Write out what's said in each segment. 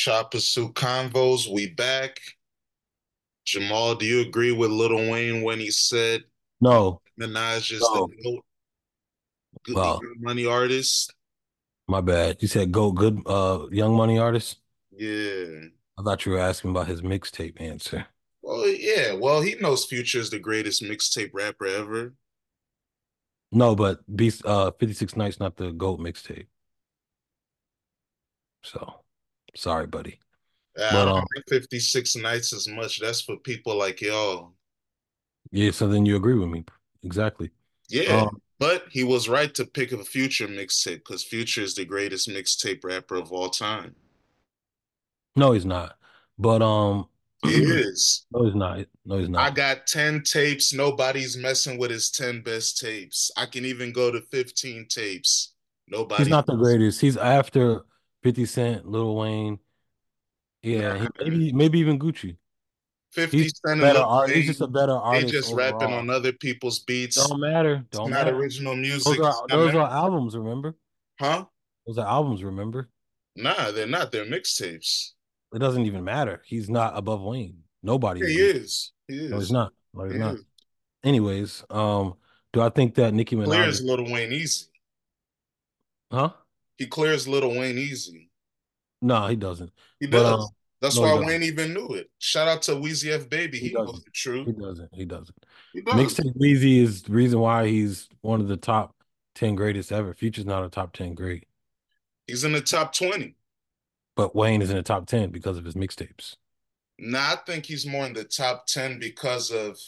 Choppa Suit Convos, we back. Jamal, do you agree with Lil Wayne when he said No, Minaj is No. the GOAT, good money artist? my bad. You said go good uh young money artist? Yeah. I thought you were asking about his mixtape answer. Well, yeah. Well, he knows Future is the greatest mixtape rapper ever. No, but Beast uh 56 Nights not the GOAT mixtape. So sorry, buddy. But, um, 56 Nights as much. That's for people like y'all. Yeah, so then you agree with me. Exactly. Yeah. Um, but he was right to pick a Future mixtape because Future is the greatest mixtape rapper of all time. no, he's not. But um He is. no, he's not. No, he's not. I got 10 tapes. Nobody's messing with his 10 best tapes. I can even go to 15 tapes. Nobody. He's not the greatest. He's after 50 Cent, Lil Wayne. Yeah, he- maybe maybe even Gucci. 50 He's Cent better art. He's just a better they artist. just rapping on other people's beats. Don't matter. It's Don't not matter. original music. Those It's are those are albums, remember? huh? Those are albums, remember? Nah, they're not. They're mixtapes. It doesn't even matter. He's not above Wayne. Nobody. Is. he is. He is. No, he's not. No, he's He not. is. Anyways, um, do I think that Nicki Minaj Clears Minaj? Little Wayne easy. Huh? He clears Little Wayne easy. No, he doesn't. He But, does. um, That's no, why doesn't. Wayne even knew it. Shout out to Weezy F Baby. He He, knows doesn't. the truth. He doesn't. He doesn't. He does. Mixtape Weezy is the reason why he's one of the top ten greatest ever. Future's not a top ten great, He's in the top 20. but Wayne is in the top ten because of his mixtapes. Nah, I think he's more in the top 10 because of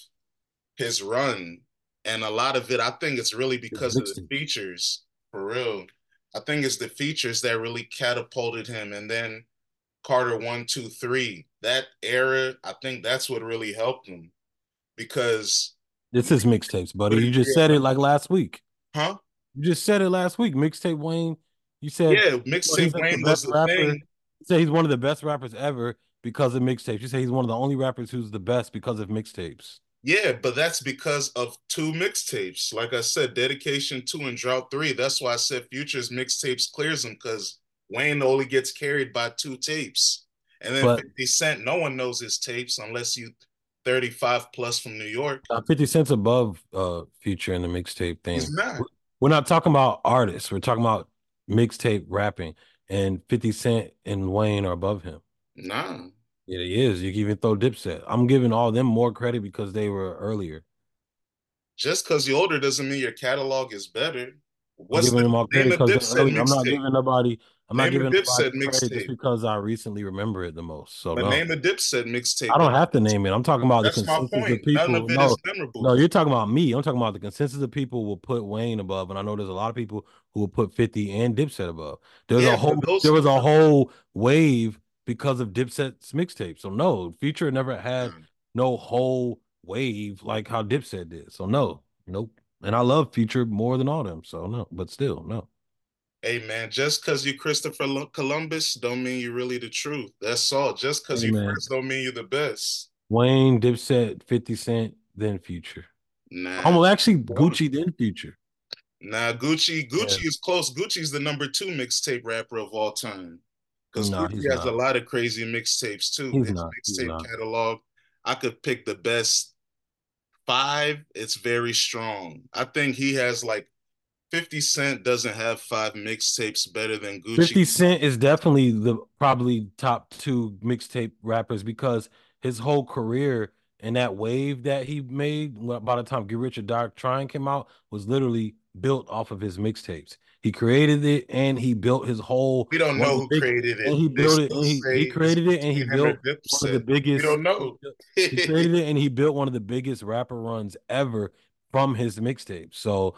his run. And a lot of it, I think it's really because of the features. For real. I think it's the features that really catapulted him. And then Carter one, two, three. That era, I think that's what really helped him. Because, It's his mixtapes, buddy. You just yeah. said it like last week. huh? You just said it last week. Mixtape Wayne. You said Yeah, mixtape the Wayne was the rapper. thing. You say he's one of the best rappers ever because of mixtapes. You say he's one of the only rappers who's the best because of mixtapes. Yeah, but that's because of two mixtapes. Like I said, Dedication 2 and Drought 3. That's why I said Future's mixtapes clears him because Wayne only gets carried by two tapes. And then But- 50 Cent, no one knows his tapes unless you 35 plus from New York. Uh, 50 Cent's above uh Future in the mixtape thing. He's not. We're not talking about artists. We're talking about mixtape rapping. And 50 Cent and Wayne are above him. Nah. Yeah, he is. You can even throw Dipset. I'm giving all them more credit because they were earlier. Just because you're older doesn't mean your catalog is better. I'm What's giving the them all name credit of because. I'm not giving nobody. I'm not giving Dipset mixtape. because I recently remember it the most. So But no, name a Dipset mixtape. I don't have to name it. I'm talking about That's the consensus of people. None of it no, is memorable. no, you're talking about me. I'm talking about the consensus of people will put Wayne above, and I know there's a lot of people who will put 50 and Dipset above. There's Yeah, a whole those- there was a whole wave because of Dipset's mixtape. So no, Future never had Mm. no whole wave like how Dipset did. So no, nope. And I love Future more than all them. So no, but still no. Hey man, just because you Christopher Columbus don't mean you're really the truth. That's all. Just because Hey, you man. first don't mean you're the best. Wayne, Dipset, 50 Cent, then Future. Nah, I'm actually Gucci, then Future. nah. Gucci, Gucci Yeah. is close. Gucci's the number two mixtape rapper of all time. Because Nah, Gucci has not. a lot of crazy mixtapes too. He's His mixtape catalog, I could pick the best five. It's very strong. I think he has like 50 Cent doesn't have five mixtapes better than Gucci. 50 Cent is definitely the probably top two mixtape rappers because his whole career and that wave that he made by the time Get Rich or Die Trying came out was literally built off of his mixtapes. He created it and he built his whole We don't know who big- created it. and he built it and he, he created it and he between him and built one of the biggest We don't know. he created it and he built one of the biggest rapper runs ever from his mixtape. So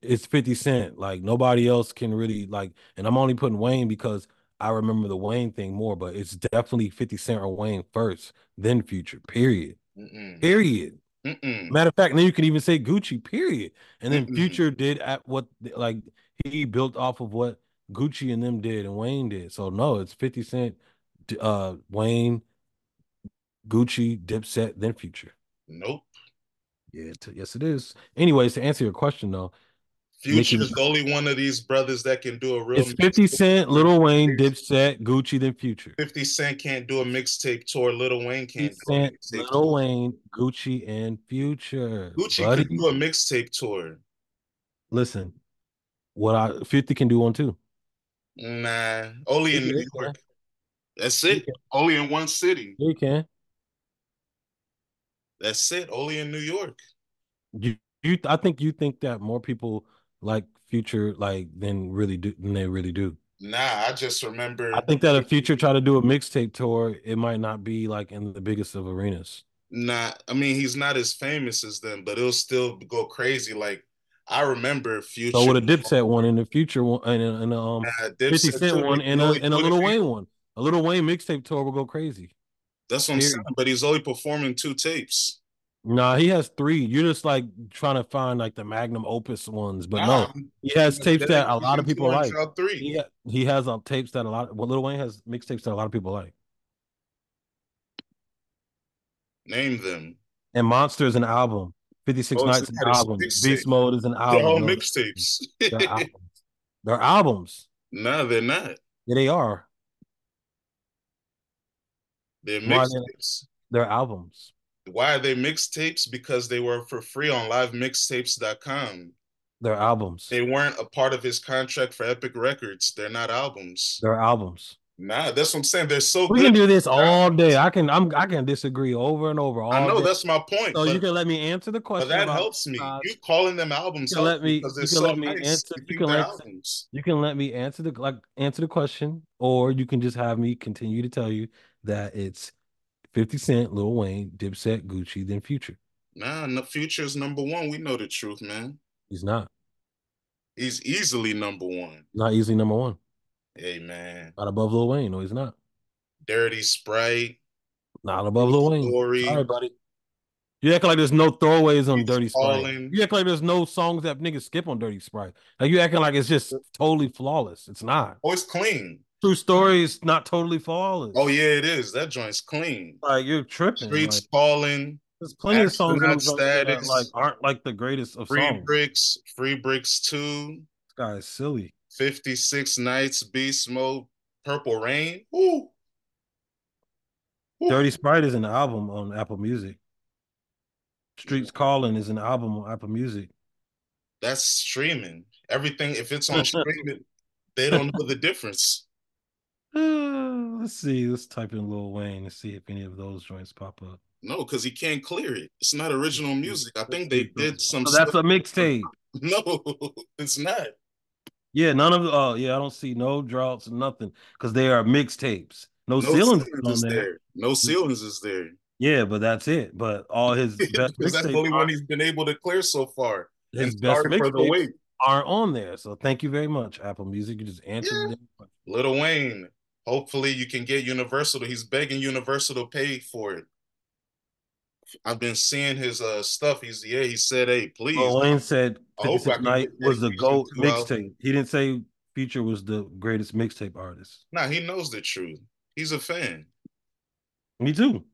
it's 50 Cent. Like nobody else can really like, and I'm only putting Wayne because I remember the Wayne thing more, but it's definitely 50 Cent or Wayne first, then Future. Period. Mm-mm. Period. Mm-mm. Matter of fact, then you can even say Gucci, period. And then Mm-mm. Future did at what like he built off of what Gucci and them did and Wayne did. So no, it's 50 Cent, uh Wayne, Gucci, Dipset, then Future. Nope. Yeah, t- yes, it is. Anyways, to answer your question though, Future is the only one of these brothers that can do a real. It's Fifty Cent, Little Wayne, Dipset, Gucci, then Future. Fifty Cent can't do a mixtape tour. Little Wayne can't. 50 Cent, Lil tour. Wayne, Gucci, and Future. Gucci buddy. can do a mixtape tour. Listen, what I Fifty can do one too. Nah, only in New York. That's it. Only in one city. You can. That's it. Only in New York. You, you, I think you think that more people like Future like than really do than they really do. Nah, I just remember. I think that if Future try to do a mixtape tour, it might not be like in the biggest of arenas. Nah, I mean he's not as famous as them, but it'll still go crazy. Like I remember Future. So with a Dipset one and the Future one and, and um nah, Fifty Cent one and a and a Lil Wayne one, a Lil Wayne mixtape tour will go crazy. That's what I'm saying. But he's only performing two tapes. Nah, he has three. You're just like trying to find like the magnum opus ones, but nah, no, he has tapes that a lot of people like. Three. He, ha- he has um, tapes that a lot. Of, well, Lil Wayne has mixtapes that a lot of people like. Name them. And Monster is an album. Fifty Six oh, Nights is an album. Beast Mode is an album. They're all mixtapes. they're, albums. they're albums. No, they're not. Yeah, they are. They're mixtapes. They're albums. Why are they mixtapes? Because they were for free on livemixtapes.com. They're albums. They weren't a part of his contract for Epic Records. They're not albums. They're albums. Nah, that's what I'm saying. They're so we good. can do this all day. I can I'm I can disagree over and over. I know day. that's my point. So but, you can let me answer the question. But that helps me. Uh, you calling them albums. You can let me. You can so let me nice. answer. You, you can let, albums. you can let me answer the like answer the question, or you can just have me continue to tell you that it's 50 Cent, Lil Wayne, Dipset, Gucci, then Future. Nah, the Future is number one. We know the truth, man. He's not. He's easily number one. Not easily number one. Hey man. Not above Lil Wayne. No, he's not. Dirty Sprite. Not above Lil Wayne. Sorry, buddy. You act like there's no throwaways on He's Dirty Sprite. Falling. You act like there's no songs that niggas skip on Dirty Sprite. Like you acting like it's just totally flawless. It's not. Oh, it's clean. True story is not totally flawless. Oh yeah, it is. That joint's clean. Like you're tripping. Streets like, falling. There's plenty of songs that like aren't like the greatest of Free songs. Bricks, Free Bricks Two. This guy is silly. Fifty Six Nights, Beast Mode, Purple Rain. Ooh. Ooh. Dirty Sprite is an album on Apple Music. Streets Calling is an album on Apple Music. That's streaming. Everything, if it's on streaming, they don't know the difference. Uh, let's see. Let's type in Lil Wayne and see if any of those joints pop up. No, because he can't clear it. It's not original music. I think they did some. So that's a mixtape. No, it's not. Yeah, none of the. Oh, yeah, I don't see no droughts, and nothing, because they are mixtapes. No, no ceilings, is there. there. No mm. ceilings is there. Yeah, but that's it. But all his best that's the only one he's been able to clear so far. His best mixtapes aren't on there. So thank you very much, Apple Music. You just answered yeah. Little Wayne, Hopefully, you can get Universal. He's begging Universal to pay for it. I've been seeing his uh stuff. He's yeah. He said, "Hey, please." Oh, Wayne said Night was the GOAT mixtape. He didn't say Future was the greatest mixtape artist. Nah, he knows the truth. He's a fan. Me too.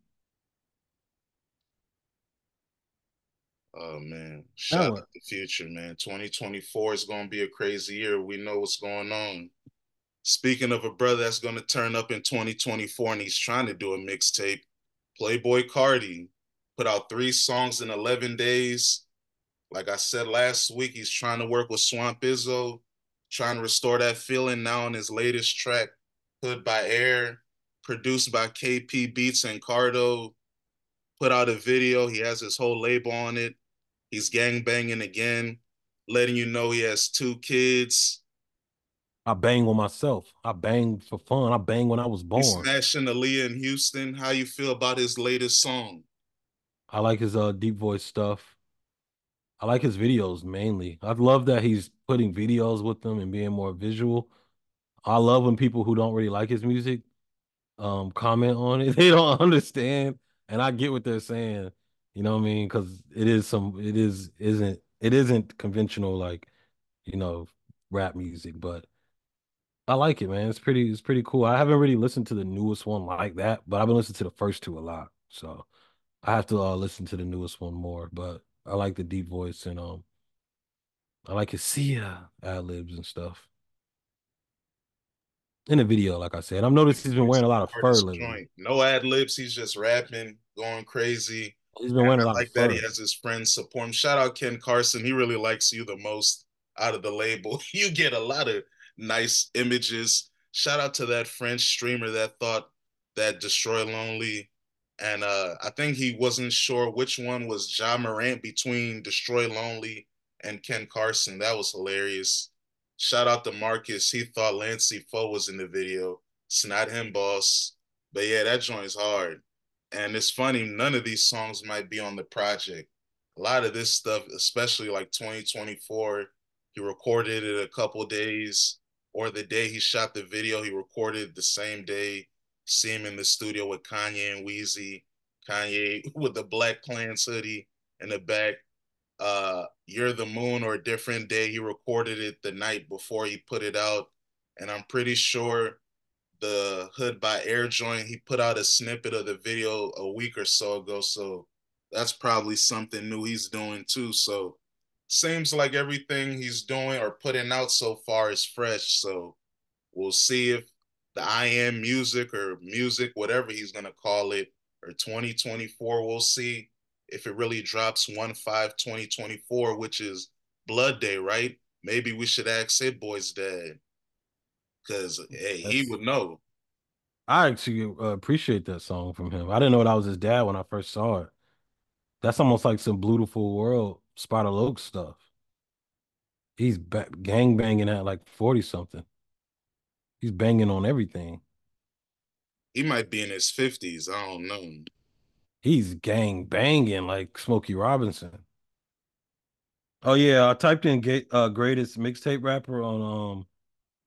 Oh man, shout out the future, man. 2024 is gonna be a crazy year. We know what's going on. Speaking of a brother that's going to turn up in 2024 and he's trying to do a mixtape, Playboi Carti put out three songs in 11 days. Like I said last week, he's trying to work with Swamp Izzo, trying to restore that feeling now on his latest track, Hood by Air, produced by KP Beats and Cardo. Put out a video. He has his whole label on it. He's gang banging again, letting you know he has two kids I bang on myself. I bang for fun. I bang when I was born. He's smashing Aaliyah in Houston. How you feel about his latest song? I like his uh deep voice stuff. I like his videos mainly. I love that he's putting videos with them and being more visual. I love when people who don't really like his music um comment on it. They don't understand, and I get what they're saying. You know what I mean? Because it is some, it is isn't it isn't conventional like you know rap music, but I like it, man. It's pretty. It's pretty cool. I haven't really listened to the newest one like that, but I've been listening to the first two a lot. So I have to uh, listen to the newest one more. But I like the deep voice and um, I like his Sia ad libs and stuff. In the video, like I said, I've noticed he's been wearing a lot of fur lately. No ad libs. He's just rapping, going crazy. He's been wearing a lot like that. He has his friends support him. Shout out Ken Carson. He really likes you the most out of the label. You get a lot of nice images. Shout out to that French streamer that thought that Destroy Lonely and uh, I think he wasn't sure which one was Ja Morant between Destroy Lonely and Ken Carson. That was hilarious. Shout out to Marcus. He thought Lancey Foux was in the video. It's not him, boss. But yeah, that joint's hard. And it's funny, none of these songs might be on the project. A lot of this stuff, especially like 2024, he recorded it a couple days, or the day he shot the video, he recorded the same day see him in the studio with Kanye and Weezy. Kanye with the Black Klans hoodie in the back. Uh, You're the Moon or a different day. He recorded it the night before he put it out. And I'm pretty sure the Hood by Air joint, he put out a snippet of the video a week or so ago. So that's probably something new he's doing too. So seems like everything he's doing or putting out so far is fresh. So we'll see if the I am music or music, whatever he's gonna call it, or 2024. We'll see if it really drops 1 5 2024, which is Blood Day, right? Maybe we should ask Hit Boy's dad. Cause hey, That's, he would know. I actually uh, appreciate that song from him. I didn't know that was his dad when I first saw it. That's almost like some beautiful world Spider Oak stuff. He's back gang banging at like 40 something. He's banging on everything. He might be in his fifties. I don't know. He's gang banging like Smokey Robinson. Oh yeah, I typed in uh, greatest mixtape rapper on um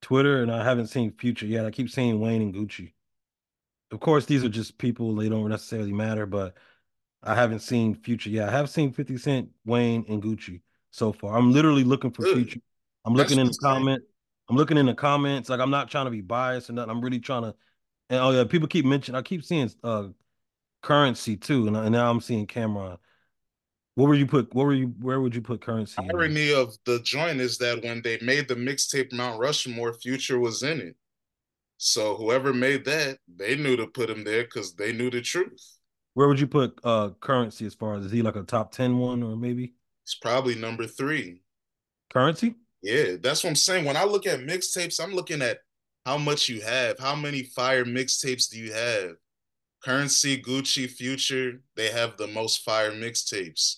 Twitter, and I haven't seen Future yet. I keep seeing Wayne and Gucci. Of course, these are just people; they don't necessarily matter. But I haven't seen Future yet. I have seen Fifty Cent, Wayne, and Gucci so far. I'm literally looking for Good. Future. I'm looking in the comment. I'm looking in the comments. Like I'm not trying to be biased or nothing. I'm really trying to. And oh yeah, people keep mentioning. I keep seeing uh Curren$y too, and, and now I'm seeing Cam'ron. What were you put? What were you? Where would you put Curren$y? Irony of the joint is that when they made the mixtape Mount Rushmore, Future was in it. So whoever made that, they knew to put him there because they knew the truth. Where would you put uh Curren$y as far as is he like a top 10 one or maybe? It's probably number three. Curren$y? Yeah, that's what I'm saying. When I look at mixtapes, I'm looking at how much you have. How many fire mixtapes do you have? Curren$y, Gucci, Future, they have the most fire mixtapes.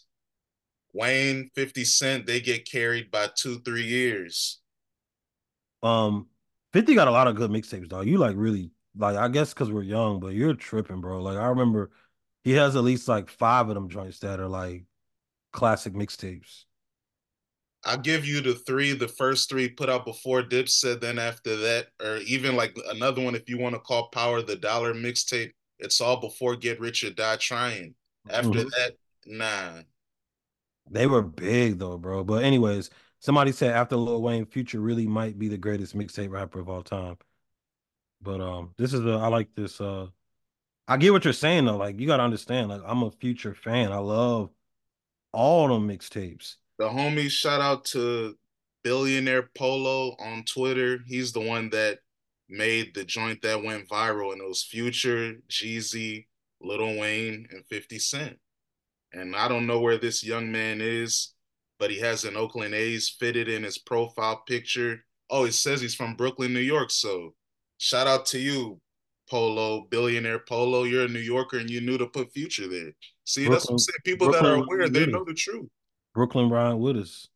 Wayne, 50 Cent, they get carried by two, three years. Um, 50 got a lot of good mixtapes, dog. You like really like I guess because we're young, but you're tripping, bro. Like I remember he has at least like five of them joints that are like classic mixtapes. I'll give you the three, the first three put out before Dipset, then after that, or even like another one if you want to call Power the Dollar mixtape, it's all before Get Rich or Die Trying. After mm-hmm. that, nah. They were big though, bro. But anyways, somebody said after Lil Wayne, Future really might be the greatest mixtape rapper of all time. But um, this is a I like this. Uh, I get what you're saying though. Like you gotta understand. Like I'm a Future fan. I love all them mixtapes the homie, shout out to billionaire polo on twitter. He's the one that made the joint that went viral and it was future jeezy little wayne and 50 cent. And i don't know where this young man is but he has an oakland a's fitted in his profile picture. Oh it says he's from brooklyn new york so shout out to you polo billionaire polo. You're a new yorker and you knew to put future there. See brooklyn, that's what i'm saying. People brooklyn, that are aware they know the truth Brooklyn Ryan with us.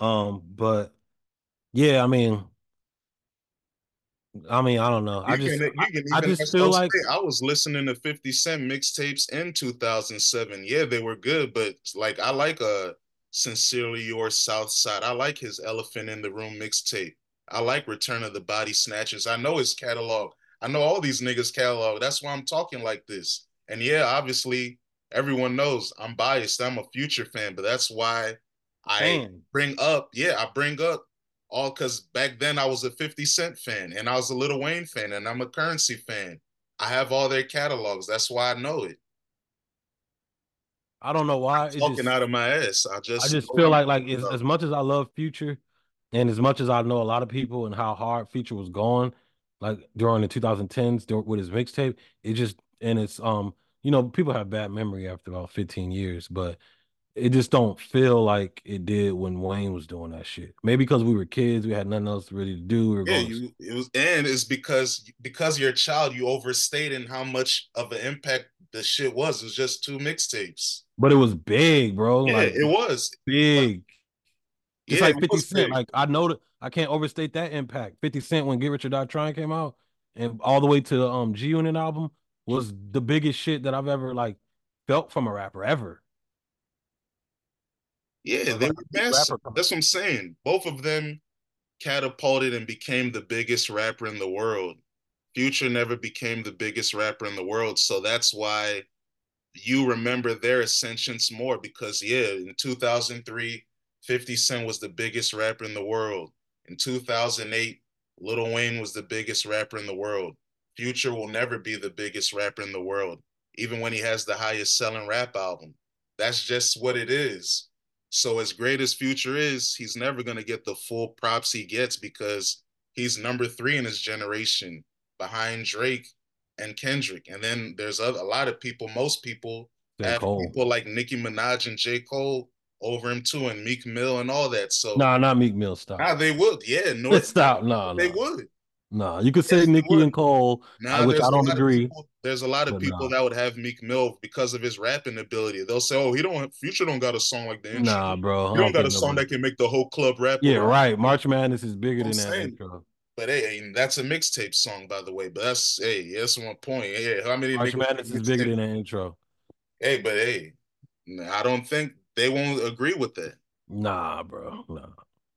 Um, but yeah, I mean, I mean, I don't know. You I just, can, I, I, just feel like I was listening to Fifty Cent mixtapes in 2007. Yeah, they were good, but like I like a uh, sincerely yours Southside. I like his Elephant in the Room mixtape. I like Return of the Body Snatchers. I know his catalog. I know all these niggas catalog. That's why I'm talking like this. And yeah, obviously everyone knows I'm biased. I'm a future fan, but that's why I Damn. bring up, yeah, I bring up all because back then I was a 50 Cent fan and I was a Lil Wayne fan and I'm a Curren$y fan. I have all their catalogs. That's why I know it. I don't know why. I'm talking just, out of my ass. I just I just feel like like as, as much as I love Future, and as much as I know a lot of people and how hard Future was going, like during the 2010s with his mixtape, it just and it's um you know people have bad memory after about 15 years, but it just don't feel like it did when Wayne was doing that shit. Maybe because we were kids, we had nothing else really to do. We yeah, you, it was, and it's because because you're a child, you overstated how much of an impact the shit was. It was just two mixtapes, but it was big, bro. Yeah, like, it was big. It's yeah, like Fifty Cent. Big. Like I know that I can't overstate that impact. Fifty Cent when Get Rich or Die Trying came out, and all the way to the um G Unit album was the biggest shit that I've ever like felt from a rapper ever. Yeah, they were massive. That's what I'm saying. Both of them catapulted and became the biggest rapper in the world. Future never became the biggest rapper in the world, so that's why you remember their ascensions more because yeah, in 2003, 50 Cent was the biggest rapper in the world. In 2008, Lil Wayne was the biggest rapper in the world. Future will never be the biggest rapper in the world, even when he has the highest selling rap album. That's just what it is. So as great as Future is, he's never going to get the full props he gets because he's number three in his generation behind Drake and Kendrick. And then there's a, a lot of people, most people have people like Nicki Minaj and J. Cole over him too, and Meek Mill and all that. So no, nah, not Meek Mill. Stop. Nah, they would. Yeah, no, stop. No, they would. No, you could say yes, Nicki and Cole, uh, nah, which I don't agree. People, there's a lot of people nah. that would have Meek Mill because of his rapping ability. They'll say, "Oh, he don't Future don't got a song like the intro. Nah, bro, he don't, don't got a song nobody. that can make the whole club rap." Yeah, right. March Madness is bigger I'm than saying. that intro. But hey, that's a mixtape song, by the way. But that's hey, that's one point. Yeah, how many March Madness is bigger than that intro. Hey, but hey, I don't think they won't agree with that. Nah, bro. Nah.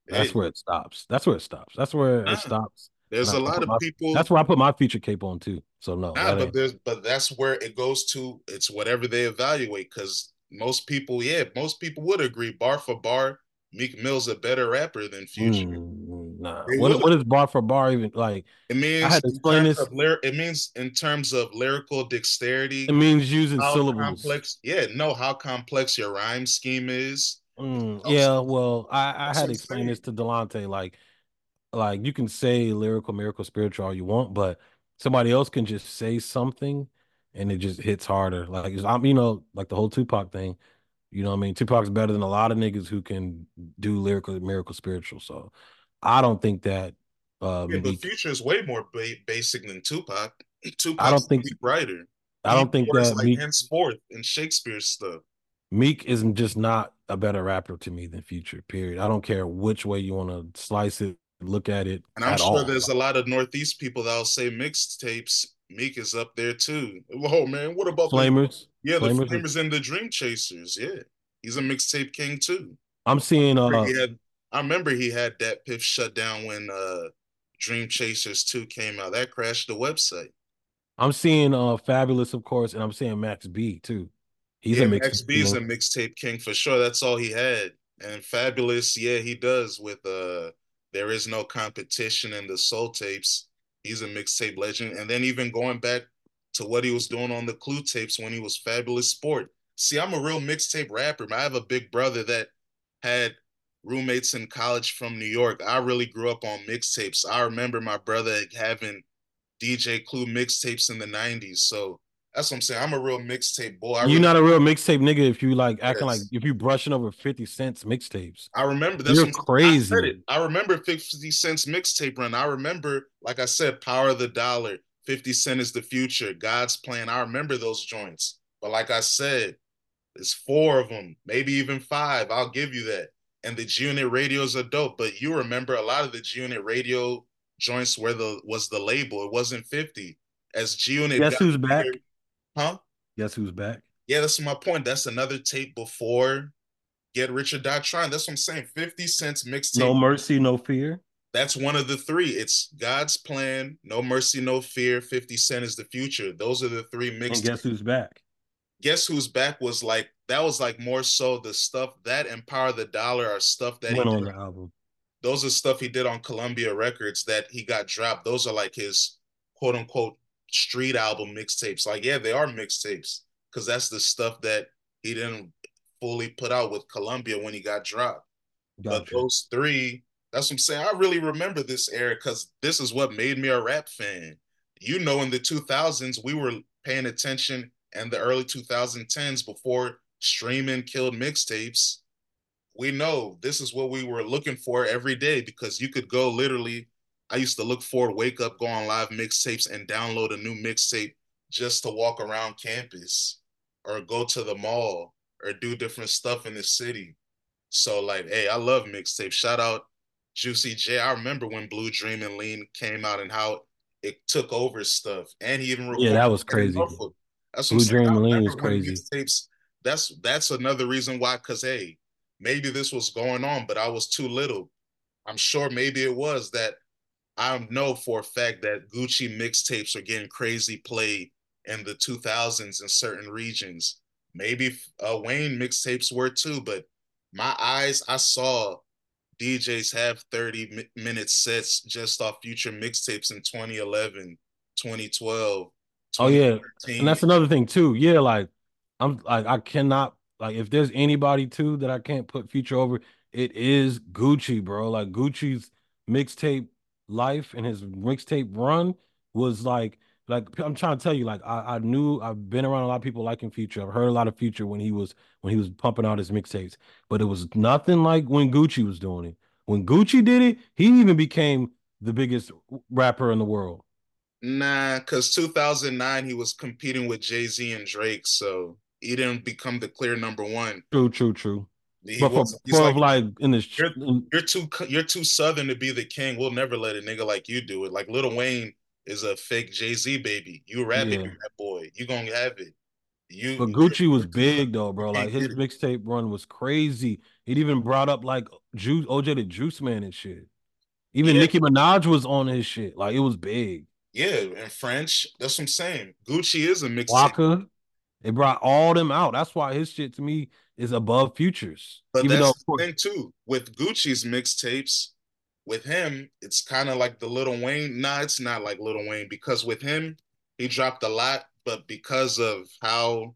That's hey. where it stops. That's where it stops. That's where nah. it stops. There's a lot of my, people. That's where I put my feature cape on too. So no, nah, but there's but that's where it goes to. It's whatever they evaluate because most people, yeah, most people would agree bar for bar. Meek Mill's a better rapper than Future. Mm, nah, what, what is bar for bar even like? It means I had to explain this. Lyr- it means in terms of lyrical dexterity. It means using syllables. Complex, yeah, know how complex your rhyme scheme is. Mm, yeah, well, I, I had to explain this to Delonte. Like, like you can say lyrical, miracle, spiritual all you want, but somebody else can just say something and it just hits harder. Like I'm, you know, like the whole Tupac thing. You know, I mean, Tupac's better than a lot of niggas who can do lyrical, miracle, spiritual. So I don't think that. Uh, yeah, but Future is way more ba- basic than Tupac. Tupac, I don't think writer. I don't think that like Meek, henceforth in Shakespeare stuff. Meek is just not a better rapper to me than Future. Period. I don't care which way you want to slice it look at it. And I'm sure all. there's a lot of Northeast people that'll say mixtapes. Meek is up there too. Oh man, what about Flamers? The, yeah, Flamers the Flamers and the Dream Chasers. Yeah, he's a mixtape king too. I'm seeing. Uh, he had, I remember he had DatPiff shut down when uh Dream Chasers 2 came out. That crashed the website. I'm seeing uh Fabolous, of course, and I'm seeing Max B too. He's yeah, a mix, Max B's you know. a mixtape king for sure. That's all he had. And Fabolous, yeah, he does with uh there is no competition in the soul tapes. He's a mixtape legend. And then even going back to what he was doing on the clue tapes when he was fabulous Sport. See, I'm a real mixtape rapper. I have a big brother that had roommates in college from New York. I really grew up on mixtapes. I remember my brother having DJ Clue mixtapes in the 90s. So that's what I'm saying. I'm a real mixtape boy. I You're really, not a real mixtape nigga if you like acting yes. like if you brushing over 50 cents mixtapes. I remember that's You're crazy. I, I, remember 50 cents mixtape run. I remember, like I said, Power of the Dollar, 50 Cent is the future, God's plan. I remember those joints. But like I said, there's four of them, maybe even five. I'll give you that. And the G Unit radios are dope. But you remember a lot of the G Unit radio joints where the was the label. It wasn't 50. As G Unit Guess who's back? Huh? Guess who's back? Yeah, that's my point. That's another tape before Get Rich or Die Trying. That's what I'm saying. 50 cents mixtape. No mercy, no fear. That's one of the three. It's God's plan, No Mercy, No Fear, 50 Cent is the future. Those are the three mixtapes. Guess who's back? Guess who's back was like that was like more so the stuff that Empower the Dollar are stuff that went on the album. Those are stuff he did on Columbia Records that he got dropped. Those are like his quote unquote street album mixtapes. Like, yeah, they are mixtapes because that's the stuff that he didn't fully put out with Columbia when he got dropped. Gotcha. But those three, that's what I'm saying. I really remember this era because this is what made me a rap fan. You know, in the 2000s, we were paying attention and the early 2010s before streaming killed mixtapes. We know this is what we were looking for every day because you could go literally. I used to look forward, wake up, go on live mixtapes, and download a new mixtape just to walk around campus or go to the mall or do different stuff in the city. So like, hey, I love mixtapes. Shout out Juicy J. I remember when Blue Dream and Lean came out and how it took over stuff. And he even yeah, that was crazy. That's Blue Dream and Lean was crazy. Mixtapes. That's that's another reason why. Cause hey, maybe this was going on, but I was too little. I'm sure maybe it was that I know for a fact that Gucci mixtapes are getting crazy play in the 2000s in certain regions. Maybe uh, Wayne mixtapes were too, but my eyes, I saw DJs have 30 minute sets just off future mixtapes in 2011, 2012. Oh yeah, and that's another thing too. Yeah, like I'm like I cannot like if there's anybody too that I can't put future over, it is Gucci, bro. Like Gucci's mixtape life and his mixtape run was like like I'm trying to tell you, like I, I knew I've been around a lot of people liking Future. I've heard a lot of Future when he was when he was pumping out his mixtapes, but it was nothing like when Gucci was doing it. When Gucci did it, he even became the biggest rapper in the world. Nah, because 2009 he was competing with Jay Z and Drake, so he didn't become the clear number one. True, true, true. He but for, for like, like, in this, you're, you're too you're too southern to be the king. We'll never let a nigga like you do it. Like Little Wayne is a fake Jay Z baby. You rapping yeah. that boy. You gonna have it. You. But Gucci was big though, bro. Like his mixtape run was crazy. It even brought up like Juice, OJ the Juice Man and shit. Even yeah. Nicki Minaj was on his shit. Like it was big. Yeah, in French. That's what I'm saying. Gucci is a mixtape. Waka. It brought all them out. That's why his shit to me is above futures. But Even that's though, the thing too. With Gucci's mixtapes, with him, it's kind of like the Little Wayne. Nah, it's not like Little Wayne because with him, he dropped a lot, but because of how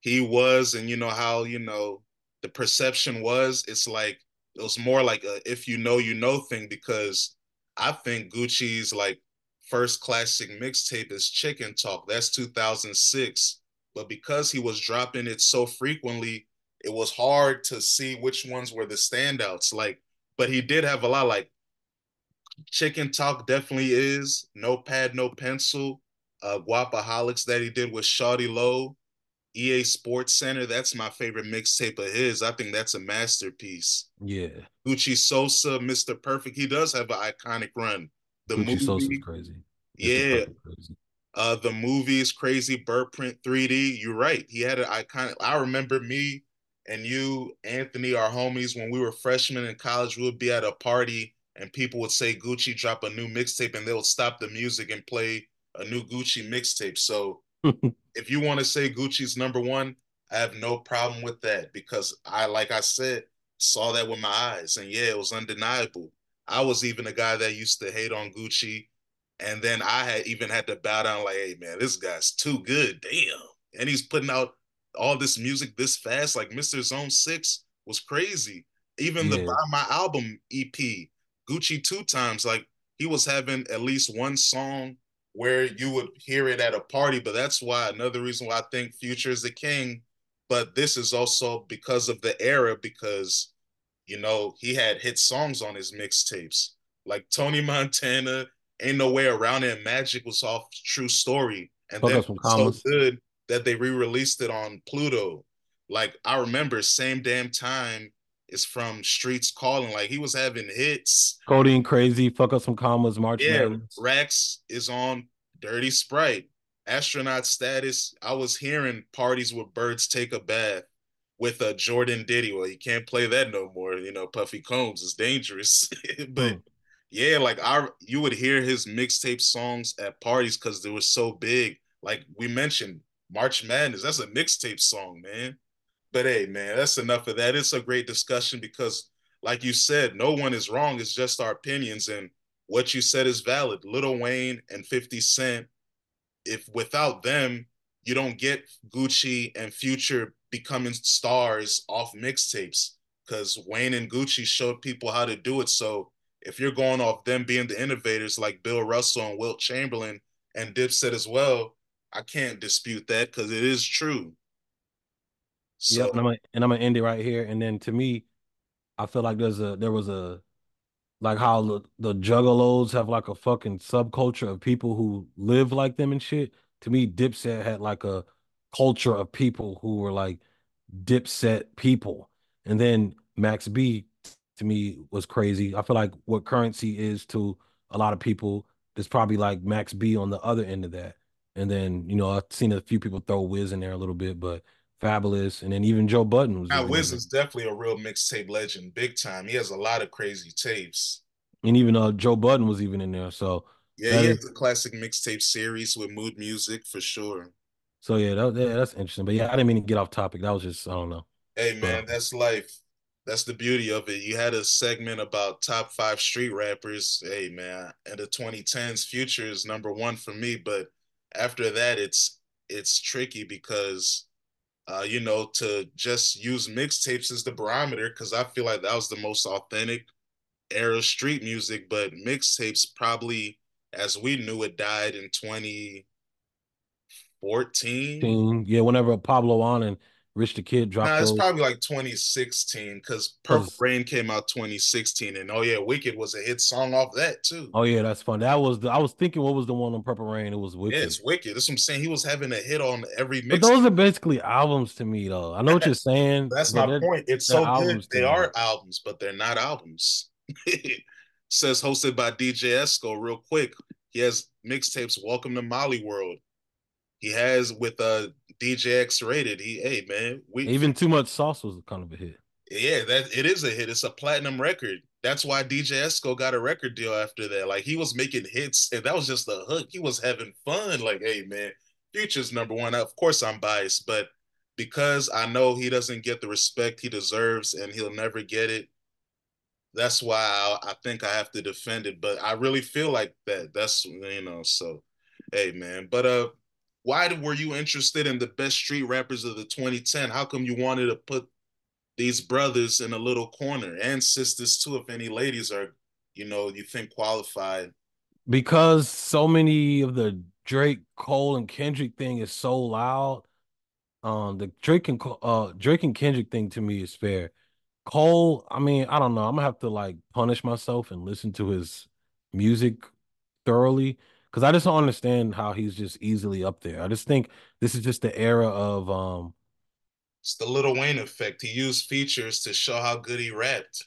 he was and you know how you know the perception was, it's like it was more like a if you know you know thing because I think Gucci's like first classic mixtape is Chicken Talk. That's 2006. But because he was dropping it so frequently, it was hard to see which ones were the standouts. Like, but he did have a lot like Chicken Talk definitely is. No pad, no pencil. Uh, Guapaholics that he did with Shawty Lo, EA Sports Center. That's my favorite mixtape of his. I think that's a masterpiece. Yeah. Gucci Sosa, Mr. Perfect. He does have an iconic run. The Gucci movie, Sosa's crazy. Mr. Yeah. Crazy. Uh, the movie is crazy. Bird Print 3D. You're right. He had an iconic. I remember me and you, Anthony, our homies, when we were freshmen in college, we would be at a party and people would say Gucci drop a new mixtape and they would stop the music and play a new Gucci mixtape. So if you want to say Gucci's number one, I have no problem with that because I, like I said, saw that with my eyes. And yeah, it was undeniable. I was even a guy that used to hate on Gucci. And then I had even had to bow down like, hey man, this guy's too good. Damn. And he's putting out all this music this fast. Like Mr. Zone 6 was crazy. Even yeah. the Buy My Album EP, Gucci two times, like he was having at least one song where you would hear it at a party. But that's why another reason why I think Future is the king. But this is also because of the era, because you know he had hit songs on his mixtapes, like Tony Montana, Ain't No Way Around It. Magic was off True Story, and then so good that they re-released it on Pluto. Like I remember, same damn time is from Streets Calling. Like he was having hits. Codeine Crazy, fuck up some commas, March Yeah, Madness. Rex is on Dirty Sprite. Astronaut status. I was hearing parties where birds take a bath with a Jordan Diddy. Well, you can't play that no more. You know, Puffy Combs is dangerous. but mm. yeah, like I you would hear his mixtape songs at parties because they were so big. Like we mentioned, March Madness. That's a mixtape song, man. But hey, man, that's enough of that. It's a great discussion because, like you said, no one is wrong. It's just our opinions, and what you said is valid. Lil Wayne and 50 Cent, if without them, you don't get Gucci and Future becoming stars off mixtapes because Wayne and Gucci showed people how to do it. So if you're going off them being the innovators like Bill Russell and Wilt Chamberlain and Dipset as well, I can't dispute that because it is true. So, yep, and I'm gonna, and I'm gonna end it right here. And then to me, I feel like there's a there was a like how the, the juggalos have like a fucking subculture of people who live like them and shit. To me, Dipset had like a culture of people who were like Dipset people. And then Max B to me was crazy. I feel like what Curren$y is to a lot of people is probably like Max B on the other end of that. And then, you know, I've seen a few people throw Wiz in there a little bit, but Fabolous. and then even Joe Budden was. Now, Wiz is definitely a real mixtape legend, big time. He has a lot of crazy tapes. And even uh, Joe Budden was even in there. So yeah, he has a classic mixtape series with mood music for sure. So yeah, that, yeah, that's interesting. But yeah, I didn't mean to get off topic. That was just I don't know. Hey man, but, that's life. That's the beauty of it. You had a segment about top five street rappers. Hey man, in the 2010s, Future is number one for me. But after that, it's it's tricky because uh, you know, to just use mixtapes as the barometer because I feel like that was the most authentic era street music. But mixtapes probably, as we knew, it died in 2014. Yeah, whenever Pablo on and Rich the Kid dropped. Nah, it's those. probably like 2016 because Purple Rain came out 2016, and oh yeah, Wicked was a hit song off that too. Oh yeah, that's fun. That was the I was thinking what was the one on Purple Rain? It was Wicked. Yeah, it's Wicked. That's what I'm saying. He was having a hit on every mix. But those are basically albums to me, though. I know what you're saying. that's my point. It's so good. They are albums, but they're not albums. Says hosted by DJ Esco. Real quick, he has mixtapes. Welcome to Molly World. He has with uh DJX rated. He, hey man, we even too much sauce was kind of a hit. Yeah, that it is a hit. It's a platinum record. That's why DJ Esco got a record deal after that. Like he was making hits, and that was just the hook. He was having fun. Like, hey man, Future's number one. Of course, I'm biased, but because I know he doesn't get the respect he deserves, and he'll never get it. That's why I, I think I have to defend it. But I really feel like that. That's you know. So, hey man. But uh, why were you interested in the best street rappers of the 2010? How come you wanted to put these brothers in a little corner and sisters too, if any ladies are, you know, you think qualified? Because so many of the Drake, Cole, and Kendrick thing is so loud. Um, the Drake and uh Drake and Kendrick thing to me is fair. Cole, I mean, I don't know. I'm gonna have to like punish myself and listen to his music thoroughly because I just don't understand how he's just easily up there. I just think this is just the era of um it's the Little Wayne effect. He used features to show how good he rapped.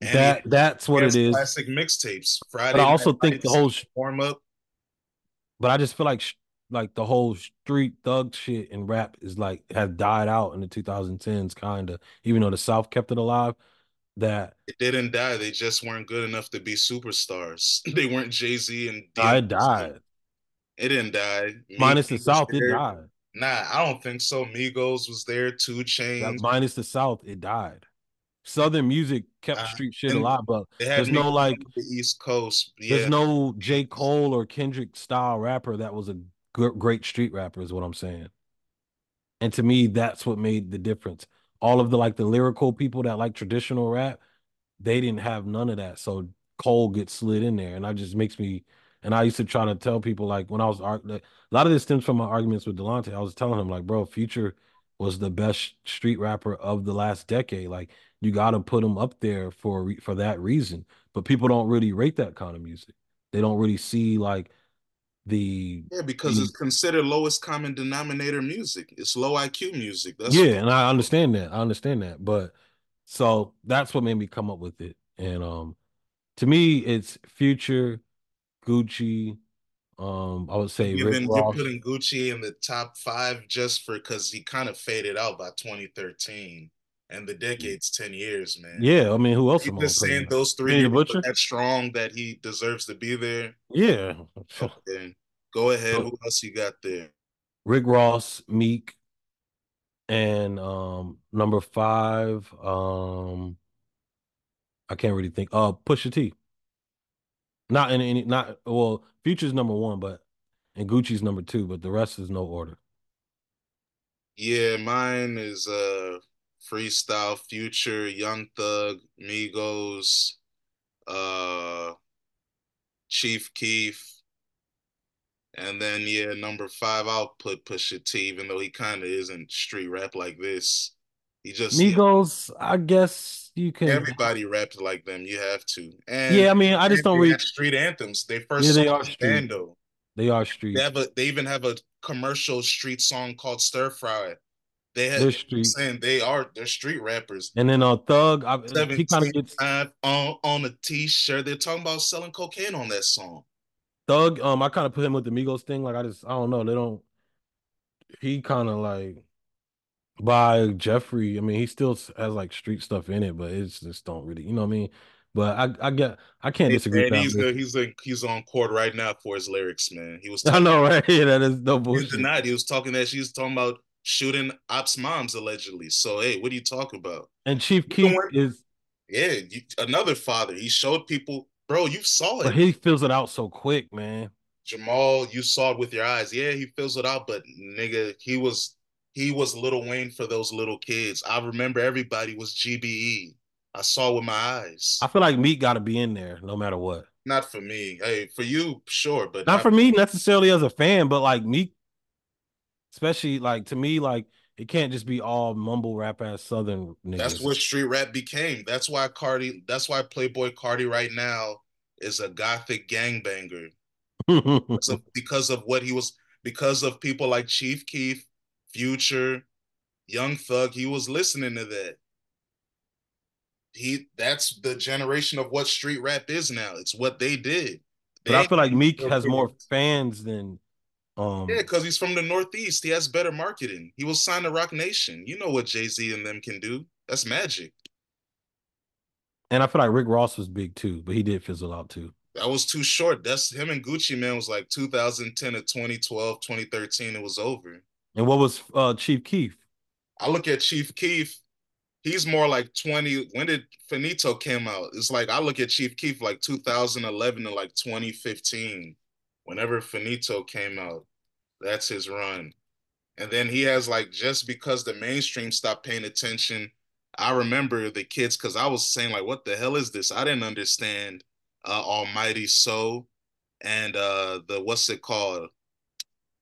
And that he, that's what it is. Classic mixtapes. Friday. But I also think the whole warm up. But I just feel like like the whole street thug shit and rap is like has died out in the 2010s, kind of. Even though the South kept it alive, that it didn't die. They just weren't good enough to be superstars. they weren't Jay Z and. I died. It didn't die. Minus the South, it died. Nah, I don't think so. Migos was there. 2 Chainz. minus the South, it died. Southern music kept uh, street shit alive, but there's no like the East Coast. Yeah. There's no J. Cole or Kendrick style rapper that was a great street rapper, is what I'm saying. And to me, that's what made the difference all of the like the lyrical people that like traditional rap, they didn't have none of that. So Cole gets slid in there, and that just makes me. And I used to try to tell people like when I was a lot of this stems from my arguments with Delonte. I was telling him like, bro, Future was the best street rapper of the last decade. Like you got to put him up there for for that reason. But people don't really rate that kind of music. They don't really see like the yeah because the, it's considered lowest common denominator music. It's low iq music that's yeah and i understand that i understand that but so that's what made me come up with it and um to me it's future gucci um i would say you've been you're putting gucci in the top five just for because he kind of faded out by 2013 and the decade's 10 years man. Yeah i mean who else you just saying those three that strong that he deserves to be there? Yeah. Okay. go ahead. So, who else you got there? Rick ross meek and um number five um i can't really think uh pusha t. Not in any not well future's number one but and gucci's number two but the rest is no order. Yeah, mine is uh Freestyle Future, Young Thug, Migos, uh Chief Keef, and then yeah, number five I'll put Pusha T, even though he kind of isn't street rap like this. He just Migos, I guess you can. everybody raps like them. You have to, and Yeah, I mean, I just don't read. street anthems. They first Yeah, they are street. Bando. They are street. They have a. They even have a commercial street song called Stir Fry. They had They're street. saying they are they're street rappers. And then uh Thug, I, he kind of gets on on a t-shirt. They're talking about selling cocaine on that song. Thug. Um, I kind of put him with the Migos thing. Like I just, I don't know. They don't. He kind of like by Jeffrey. I mean, he still has like street stuff in it, but it's just don't really, you know what I mean. But I, I get, I can't disagree with And that. he's but- he's like he's on court right now for his lyrics, man. He was I talking know, right? Yeah, that is no he bullshit. denied. He was talking that she was talking about shooting ops moms allegedly. So hey, what are you talking about? And Chief Keef know Yeah, you, another father. He showed people, bro. You saw but it, he fills it out so quick, man. Jamal. You saw it with your eyes. Yeah, he fills it out, but nigga, he was he was Little Wayne for those little kids. I remember everybody was GBE. I saw with my eyes. I feel like Meek got to be in there no matter what. Not for me. Hey, for you, sure, but Not for me necessarily as a fan, but like Meek, especially like to me, like it can't just be all mumble rap ass Southern niggas. That's what street rap became. That's why Carti. That's why Playboi Carti right now is a gothic gangbanger because of, because of what he was. Because of people like Chief Keef, Future, Young Thug. He was listening to that. He. That's the generation of what street rap is now. It's what they did. but I feel like Meek has more fans than um Yeah, because he's from the Northeast. He has better marketing. He was signed to Roc Nation. You know what Jay Z and them can do. That's magic. and I feel like Rick Ross was big too, but he did fizzle out too. That was too short. That's him and Gucci Mane was like 2010 to 2012, 2013. It was over. And what was uh Chief Keef? I look at Chief Keef. He's more like 20. When did Finito came out? It's like I look at Chief Keef like 2011 to like 2015. Whenever Finito came out, that's his run. And then he has like just because the mainstream stopped paying attention. I remember the kids because I was saying like, what the hell is this? I didn't understand uh, Almighty So and uh the what's it called?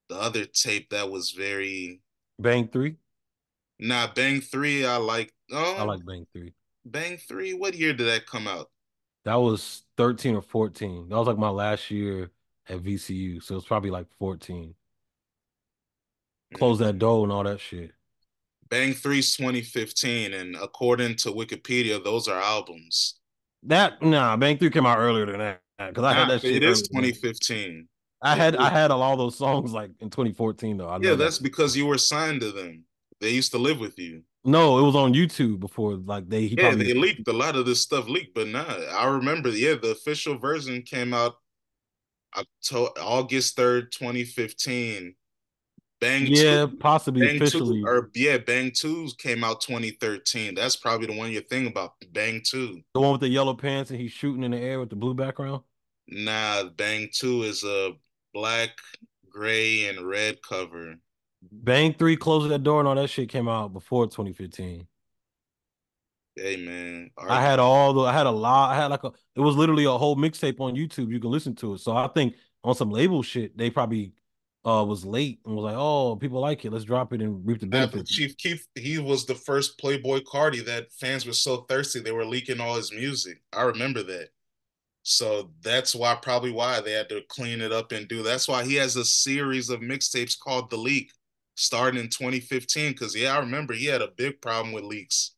The other tape that was very Bang Three. nah Bang Three. I like. Oh, I like Bang Three. Bang Three. What year did that come out? That was 13 or 14. That was like my last year at VCU. So it's probably like 14. Close that mm-hmm. door and all that shit. Bang Three's 2015, and according to Wikipedia, those are albums. That nah, Bang Three came out earlier than that. Cause I had Nah, that shit. it is earlier. 2015. I had I had all those songs like in 2014 though. I Yeah, that. that's because you were signed to them. They used to live with you. no, it was on YouTube before like they he Yeah, probably they leaked a lot of this stuff leaked, but nah, I remember. Yeah, the official version came out October, August third, twenty fifteen. Bang yeah, two, possibly Bang officially. two, or yeah, Bang two came out twenty thirteen. That's probably the one you're thinking about. Bang two. the one with the yellow pants and he's shooting in the air with the blue background. Nah, Bang two is a black, gray, and red cover. Bang Three closed that door and all that shit came out before 2015. Hey man, I had all the I had a lot. I had like a it was literally a whole mixtape on YouTube. You can listen to it. So I think on some label shit, they probably uh was late and was like, oh, people like it. Let's drop it and reap the Yeah, benefits. Chief Keef, he was the first Playboi Carti that fans were so thirsty they were leaking all his music. I remember that. So that's why probably why they had to clean it up and do. That's why he has a series of mixtapes called The Leak, starting in 2015. Because yeah, I remember he had a big problem with leaks.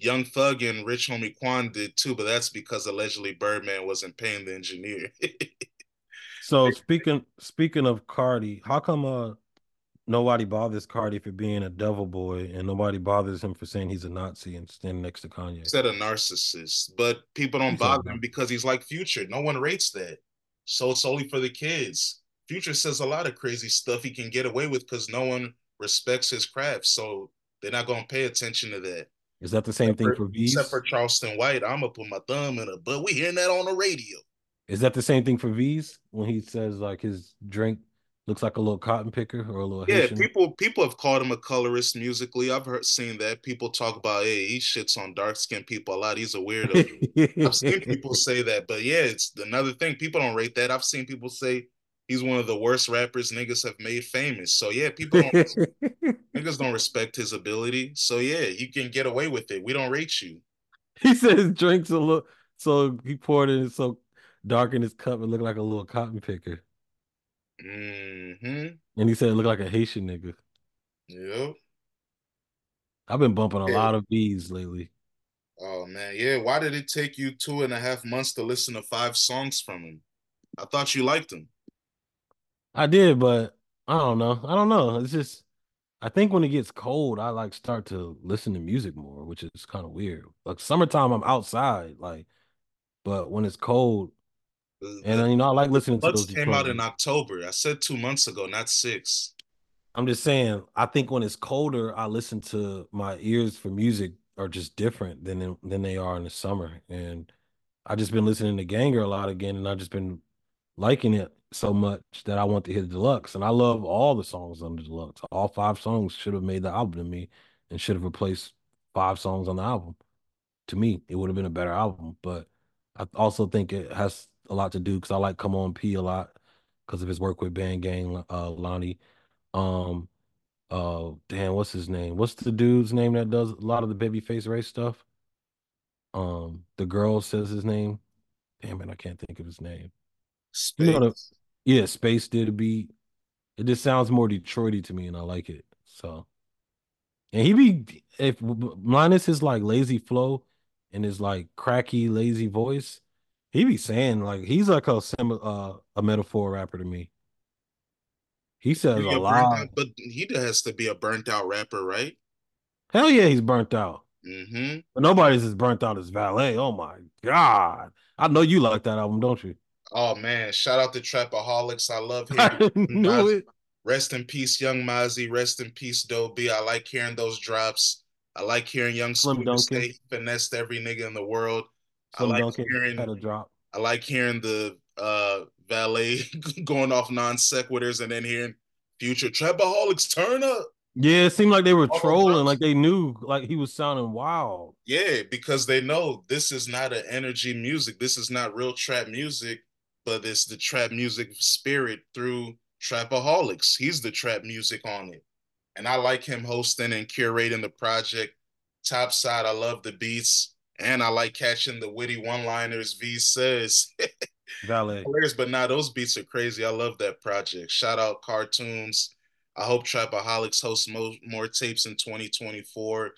Young Thug and Rich Homie Quan did too, but that's because allegedly Birdman wasn't paying the engineer. So speaking speaking of Carti, how come uh nobody bothers Carti for being a devil boy and nobody bothers him for saying he's a Nazi and standing next to Kanye? Instead of narcissist, but people don't He's bother him because he's like Future. No one rates that, so it's only for the kids. Future says a lot of crazy stuff he can get away with because no one respects his craft, so they're not gonna pay attention to that. Is that the same thing for Veeze? Except for Charleston White, I'm gonna put my thumb in it, but we hearing that on the radio. Is that the same thing for Veeze when he says like his drink looks like a little cotton picker or a little Yeah, Haitian. people people have called him a colorist musically. I've heard seen that. People talk about, hey, he shits on dark skinned people a lot. He's a weirdo. I've seen people say that, but yeah, it's another thing. People don't rate that. I've seen people say he's one of the worst rappers niggas have made famous. So yeah, people don't niggas don't respect his ability. So yeah, you can get away with it. We don't rate you. he says drinks a little, so he poured it in so dark in his cup, it looked like a little cotton picker. Mm-hmm. And he said it looked like a Haitian nigga. Yep. I've been bumping a Yeah. lot of Veeze lately. Oh man, yeah. Why did it take you two and a half months to listen to five songs from him? I thought you liked him. I did, but I don't know. I don't know. It's just I think when it gets cold, I like start to listen to music more, which is kind of weird. Like summertime, I'm outside, like, but when it's cold, and the, uh, you know, I like listening to Bloods those came Detroit. out in October. I said two months ago, not six. I'm just saying, I think when it's colder, I listen to my ears for music are just different than than they are in the summer. And I just been listening to Ganger a lot again, and I just been liking it so much that I want to hear the deluxe. And I love all the songs on the deluxe. All five songs should have made the album to me and should have replaced five songs on the album. To me, it would have been a better album. But I also think it has a lot to do because I like Come On P a lot because of his work with Band Gang, uh, Lonnie. Um, uh, damn, what's his name? What's the dude's name that does a lot of the Babyface Ray's stuff? Um, the girl says his name. Damn it, I can't think of his name. You know the yeah, Space did a beat. It just sounds more Detroity to me, and I like it. So, and he be if minus his like lazy flow and his like cracky lazy voice, he be saying like he's like a sim uh a metaphor rapper to me. He says Maybe a a lot. out, but he has to be a burnt out rapper, right? Hell yeah, he's burnt out. Mm-hmm. But nobody's as burnt out as Valee. Oh my god! I know you like that album, don't you? Oh man, shout out to Trapaholics. I love hearing I knew it. Rest in peace, Young Mozzie. Rest in peace, Doe I like hearing those drops. I like hearing Young Slim say he finessed every nigga in the world. I Slim like Dunkin hearing had a drop. I like hearing the uh Valee going off non sequiturs and then hearing future Trapaholics turn up. Yeah, it seemed like they were those trolling, like they knew, like he was sounding wild. Yeah, because they know this is not an energy music. This is not real trap music, but it's the trap music spirit through Trapaholics. He's the trap music on it. And I like him hosting and curating the project. Top side, I love the beats. And I like catching the witty one-liners Veeze says. Hilarious, but nah, those beats are crazy. I love that project. Shout out cartoons. I hope Trapaholics hosts mo- more tapes in 2024.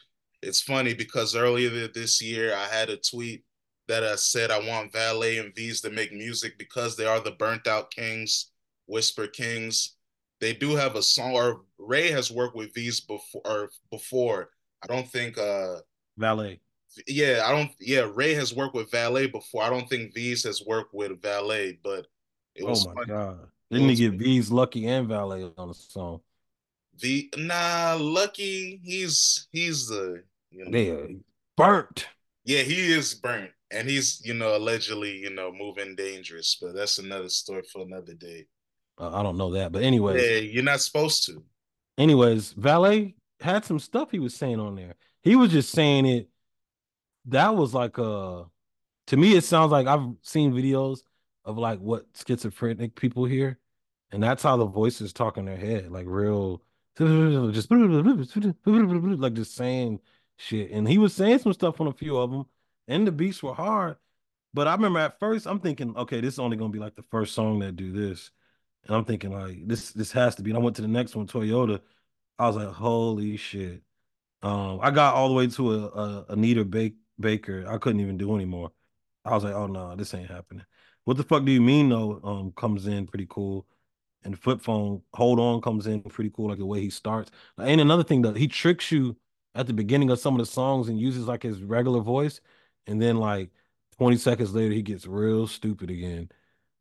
It's funny because earlier this year I had a tweet that I said I want Valee and Veeze to make music because they are the burnt out kings, Whisper Kings. They do have a song, or Ray has worked with Veeze before. Or before. I don't think. uh Valee. Yeah, I don't. Yeah, Ray has worked with Valee before. I don't think Veeze has worked with Valee, but it Oh was my funny. god. Didn't he get Veeze Lucki and Valee on the song? The nah, Lucki, he's he's the you know, They burnt. yeah, he is burnt, and he's you know allegedly you know moving dangerous, but that's another story for another day. Uh, I don't know that, but anyways, Yeah, you're not supposed to. anyways, Valee had some stuff he was saying on there. He was just saying it. That was like a. To me, it sounds like I've seen videos of like what schizophrenic people hear, and that's how the voices talk in their head, like real, just like just saying shit. And he was saying some stuff on a few of them, and the beats were hard. But I remember at first I'm thinking, okay, this is only gonna be like the first song that do this, and I'm thinking like this this has to be. And I went to the next one, Toyota. I was like, holy shit. Um, I got all the way to a, a Anita Bake Baker. I couldn't even do anymore. I was like, oh no, this ain't happening. What the fuck do you mean though? Um, comes in pretty cool. And flip phone, hold on, comes in pretty cool, like the way he starts. And another thing that he tricks you at the beginning of some of the songs and uses like his regular voice, and then like 20 seconds later he gets real stupid again.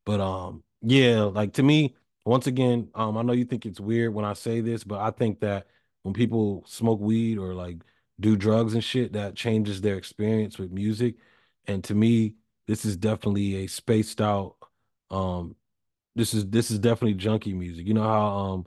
But um, yeah, like to me, once again, um, I know you think it's weird when I say this, but I think that when people smoke weed or like do drugs and shit, that changes their experience with music. And to me, this is definitely a spaced out, um, this is this is definitely junkie music. You know how um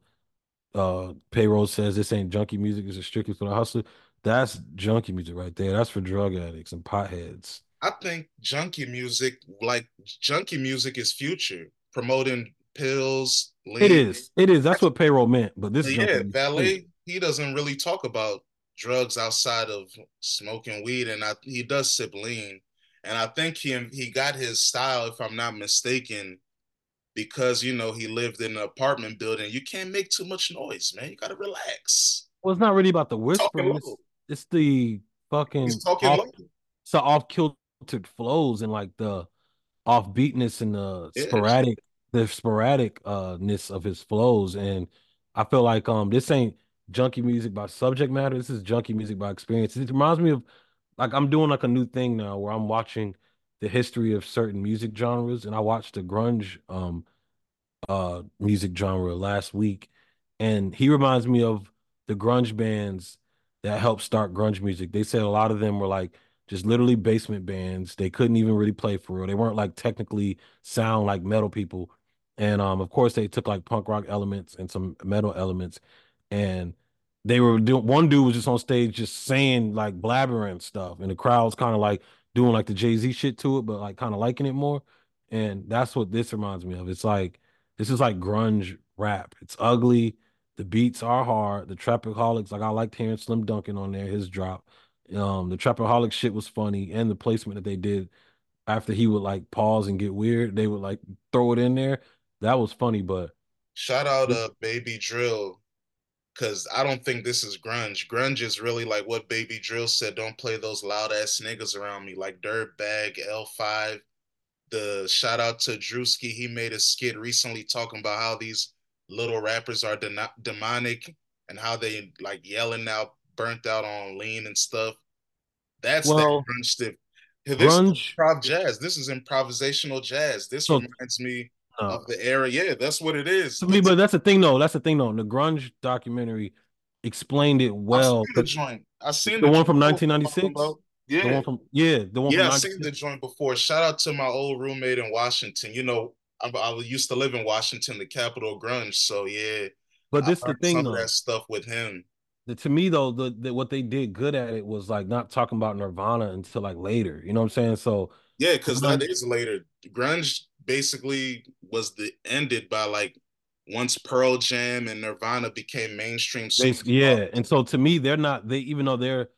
uh payroll says this ain't junkie music, it's strictly for the hustler. That's junkie music right there. That's for drug addicts and potheads. I think junkie music, like junkie music, is future promoting pills. Lean. It is. It is. That's what payroll meant. But this, is. yeah, Valee, he doesn't really talk about drugs outside of smoking weed, and I, he does sip lean. And I think he he got his style, if I'm not mistaken, because you know he lived in an apartment building. You can't make too much noise, man. You gotta relax. Well, it's not really about the whispering. It's, it's, the fucking off, so off kiltered flows and like the offbeatness and the yeah. sporadic the sporadicness of his flows. And I feel like um this ain't junky music by subject matter. This is junky music by experience. It reminds me of like I'm doing like a new thing now where I'm watching the history of certain music genres, and I watched the grunge um uh music genre last week, and he reminds me of the grunge bands that helped start grunge music. They said a lot of them were like just literally basement bands. They couldn't even really play for real. They weren't like technically sound like metal people. And um, of course, they took like punk rock elements and some metal elements, and they were doing. One dude was just on stage just saying like blabbering stuff, and the crowd's kind of like doing like the Jay Z shit to it, but like kind of liking it more. And that's what this reminds me of. It's like this is like grunge rap. It's ugly. The beats are hard. The Trapaholics, like I liked hearing Slim Dunkin on there, his drop. Um, the Trapaholic shit was funny, and the placement that they did after he would like pause and get weird, they would like throw it in there. That was funny, but shout out to uh, Baby Drill because I don't think this is grunge. Grunge is really like what Baby Drill said. Don't play those loud ass niggas around me, like Dirtbag, L5. The shout out to Drewski. He made a skit recently talking about how these little rappers are de- demonic and how they like yelling out, burnt out on lean and stuff. That's well, that grunge. This grunge, is improv jazz. This is improvisational jazz. This so, reminds me of the era. Yeah, that's what it is. Me, but that's the thing though. That's the thing though. The grunge documentary explained it well. I seen the joint. I seen the, the one from 1996. Yeah, the one from yeah, the one. Yeah, I seen the joint before. Shout out to my old roommate in Washington. You know, I, I used to live in Washington, the capital of grunge. So yeah, but this the thing though. that stuff with him. The, to me though, the, the what they did good at it was like not talking about Nirvana until like later. You know what I'm saying? So yeah, because that is later. Grunge basically was the ended by like once Pearl Jam and Nirvana became mainstream. yeah, and so to me, they're not they even though they're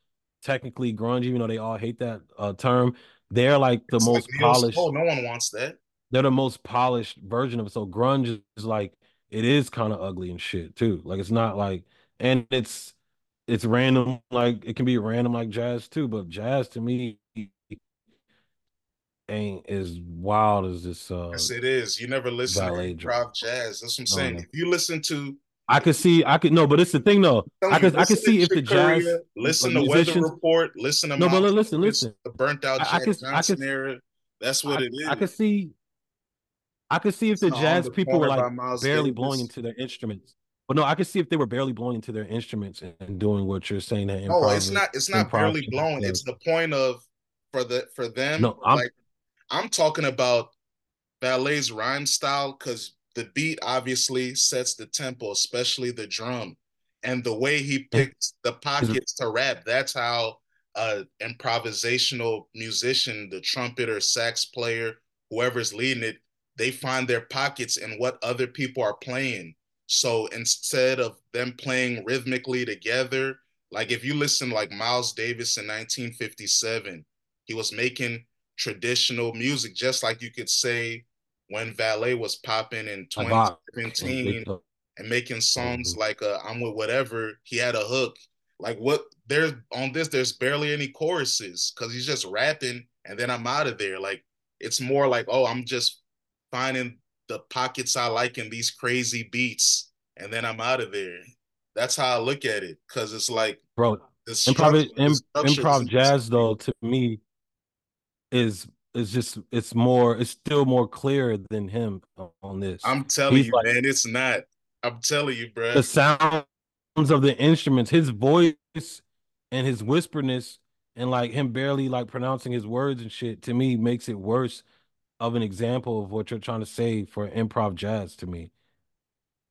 technically grunge, even though they all hate that uh, term, they're like the it's most like polished. Oh, no one wants that. They're the most polished version of it. So grunge is like it is kind of ugly and shit too. Like it's not like and it's it's random like it can be random like jazz too, but jazz to me ain't as wild as this. Uh, yes, it is. You never listen to improv jazz. That's what I'm saying. If you listen to, I could see. I could no, but it's the thing though. I could. I could see if the jazz. Listen to Weather Report. Listen to no, but listen, listen. The burnt out I, I could, Johnson I could, era. That's what I, it is. I could see. I could see if the jazz people were like barely Davis. blowing into their instruments. But no, I could see if they were barely blowing into their instruments and doing what you're saying. That oh, it's not. It's not barely blowing. It's the point of for the for them. No, I'm, like I'm talking about Valee's rhyme style because the beat obviously sets the tempo, especially the drum, and the way he picks the pockets to rap. That's how a improvisational musician, the trumpeter, sax player, whoever's leading it, they find their pockets in what other people are playing. So instead of them playing rhythmically together, like if you listen like Miles Davis in 1957, he was making traditional music, just like you could say when Valee was popping in 2017 and making songs mm-hmm. like uh, I'm with whatever, he had a hook. Like what there's on this, there's barely any choruses because he's just rapping and then I'm out of there. Like it's more like, oh, I'm just finding the pockets I like in these crazy beats, and then I'm out of there. That's how I look at it. Cause it's like bro, improv, improv jazz though, to me, is is just it's more it's still more clear than him on this. I'm telling He's you, like, man, it's not. I'm telling you, bro. The sounds of the instruments, his voice and his whisperness and like him barely like pronouncing his words and shit to me makes it worse of an example of what you're trying to say for improv jazz to me.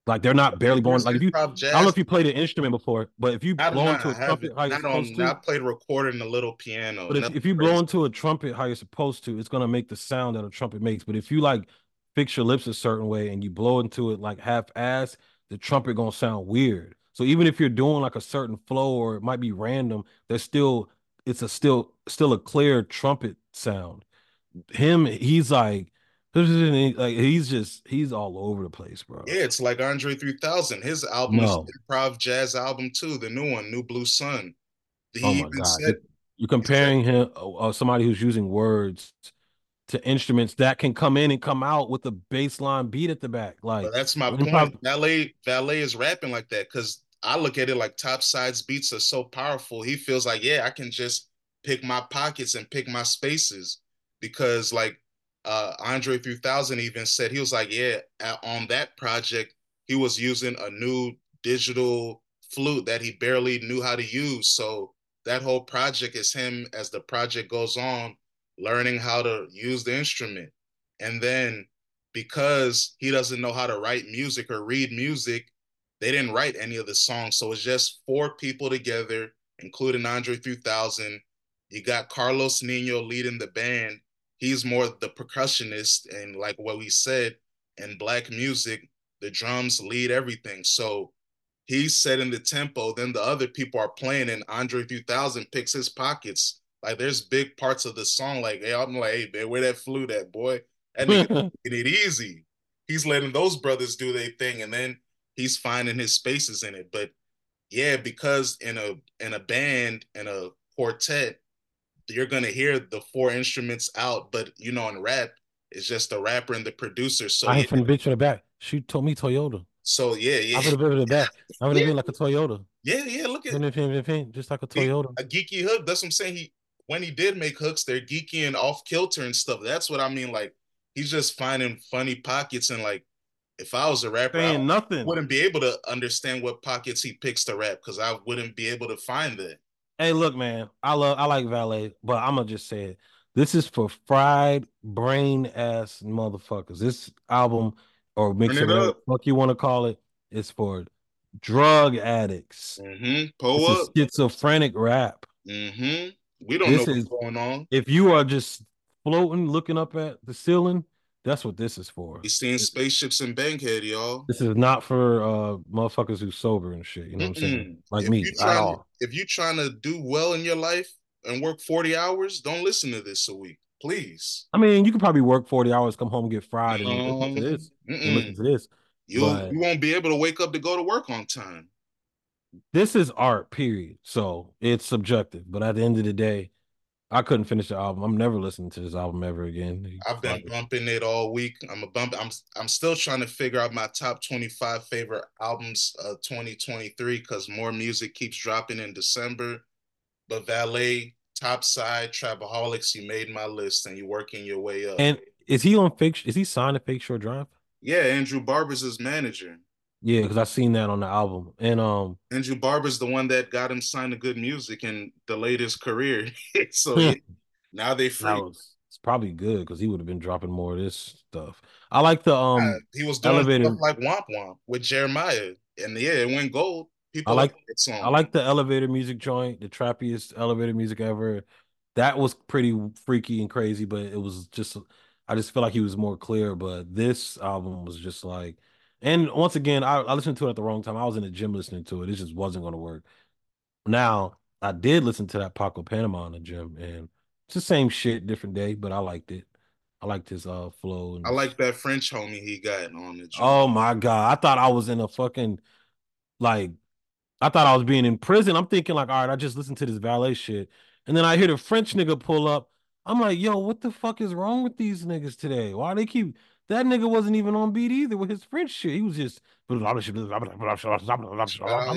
Like they're not barely going. Like if you, I don't know if you played an instrument before, but if you blow into a trumpet how you're supposed on. to, I played recording a little piano. but if, if you crazy. blow into a trumpet how you're supposed to, it's gonna make the sound that a trumpet makes. But if you like fix your lips a certain way and you blow into it like half ass, the trumpet gonna sound weird. So even if you're doing like a certain flow or it might be random, there's still it's a still still a clear trumpet sound. Him, he's like like he's just he's all over the place, bro. Yeah, it's like Andre 3000. His album No. is improv jazz album too, the new one, New Blue Sun. He Oh my even god, said, you're comparing him uh, somebody who's using words to instruments that can come in and come out with a baseline beat at the back. Like that's my point. Valee, Valee is rapping like that because I look at it like top sides beats are so powerful. He feels like, yeah, I can just pick my pockets and pick my spaces because like uh Andre 3000 even said he was like, yeah, on that project he was using a new digital flute that he barely knew how to use. So that whole project is him as the project goes on learning how to use the instrument. And then because he doesn't know how to write music or read music, they didn't write any of the songs. So it's just four people together, including Andre 3000. You got Carlos Nino leading the band. He's more the percussionist, and like what we said in black music, the drums lead everything. So he's setting the tempo. Then the other people are playing, and Andre 3000 picks his pockets. Like there's big parts of the song. Like, hey, I'm like, hey, man, where that flute at, boy? and nigga it easy. He's letting those brothers do their thing, and then he's finding his spaces in it. But yeah, because in a in a band in a quartet, you're gonna hear the four instruments out. But you know, in rap, it's just the rapper and the producer. So I yeah, from the bitch in the back. She told me Toyota. so yeah, yeah, I would have been in the back. I would have Yeah. been like a Toyota. yeah, yeah. Look at it. Just like a Toyota. a geeky hook. That's what I'm saying. He when he did make hooks, they're geeky and off kilter and stuff. That's what I mean. Like he's just finding funny pockets and like if I was a rapper, I nothing. wouldn't be able to understand what pockets he picks to rap because I wouldn't be able to find that. Hey, look, man. I love I like Valet, but I'm gonna just say it. This is for fried brain ass motherfuckers. This album or mix it whatever up. fuck you want to call it is for drug addicts. Mm-hmm. Pull This up. schizophrenic rap. Mm-hmm. We don't This know is- what's going on. If you are just floating, looking up at the ceiling, that's what this is for. He's seeing spaceships in Bankhead, y'all. This is not for uh motherfuckers who sober and shit. You know what I'm saying? Like if me you at trying, all. If you're trying to do well in your life and work 40 hours, don't listen to this a week, please. I mean, you could probably work 40 hours, come home, get fried, and then listen to this. And Mm-mm. listen to this. You But- you won't be able to wake up to go to work on time. This is art, period. So it's subjective. But at the end of the day, I couldn't finish the album. I'm never listening to this album ever again. I've been it. bumping it all week. I'm a bump. I'm I'm still trying to figure out my top 25 favorite albums of 2023 because more music keeps dropping in December. But Valee, Top Side, Trapaholics, you made my list and you're working your way up. And is he on fake? Is he signed to Fake Shore Drive? yeah, Andrew Barber's his manager. Yeah, because I seen that on the album. And um, Andrew Barber's the one that got him signed to good music and delayed his career. so yeah, now they free. was it's probably good because he would have been dropping more of this stuff. I like the um, Uh, he was doing elevator- stuff like Womp Womp with Jeremiah. And yeah, it went gold. People I like- like that song. I like the elevator music joint, the trappiest elevator music ever. That was pretty freaky and crazy, but it was just I just feel like he was more clear. But this album was just like, and once again, I, I listened to it at the wrong time. I was in the gym listening to it. It just wasn't going to work. Now I did listen to that Paco Panama in the gym, and it's the same shit, different day, but I liked it. I liked his uh flow. And I like that French homie he got on the joint. Oh my god! I thought I was in a fucking like, I thought I was being in prison. I'm thinking like, all right, I just listened to this Valee shit, and then I hear the French nigga pull up. I'm like, yo, what the fuck is wrong with these niggas today? Why they keep that nigga wasn't even on beat either with his French shit. He was just. I'm Uh,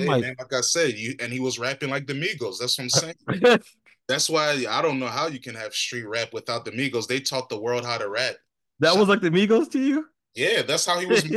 like, man, like I said, you and he was rapping like the Migos. That's what I'm saying. That's why I don't know how you can have street rap without the Migos. They taught the world how to rap. That was like the Migos to you. Yeah, that's how he was. he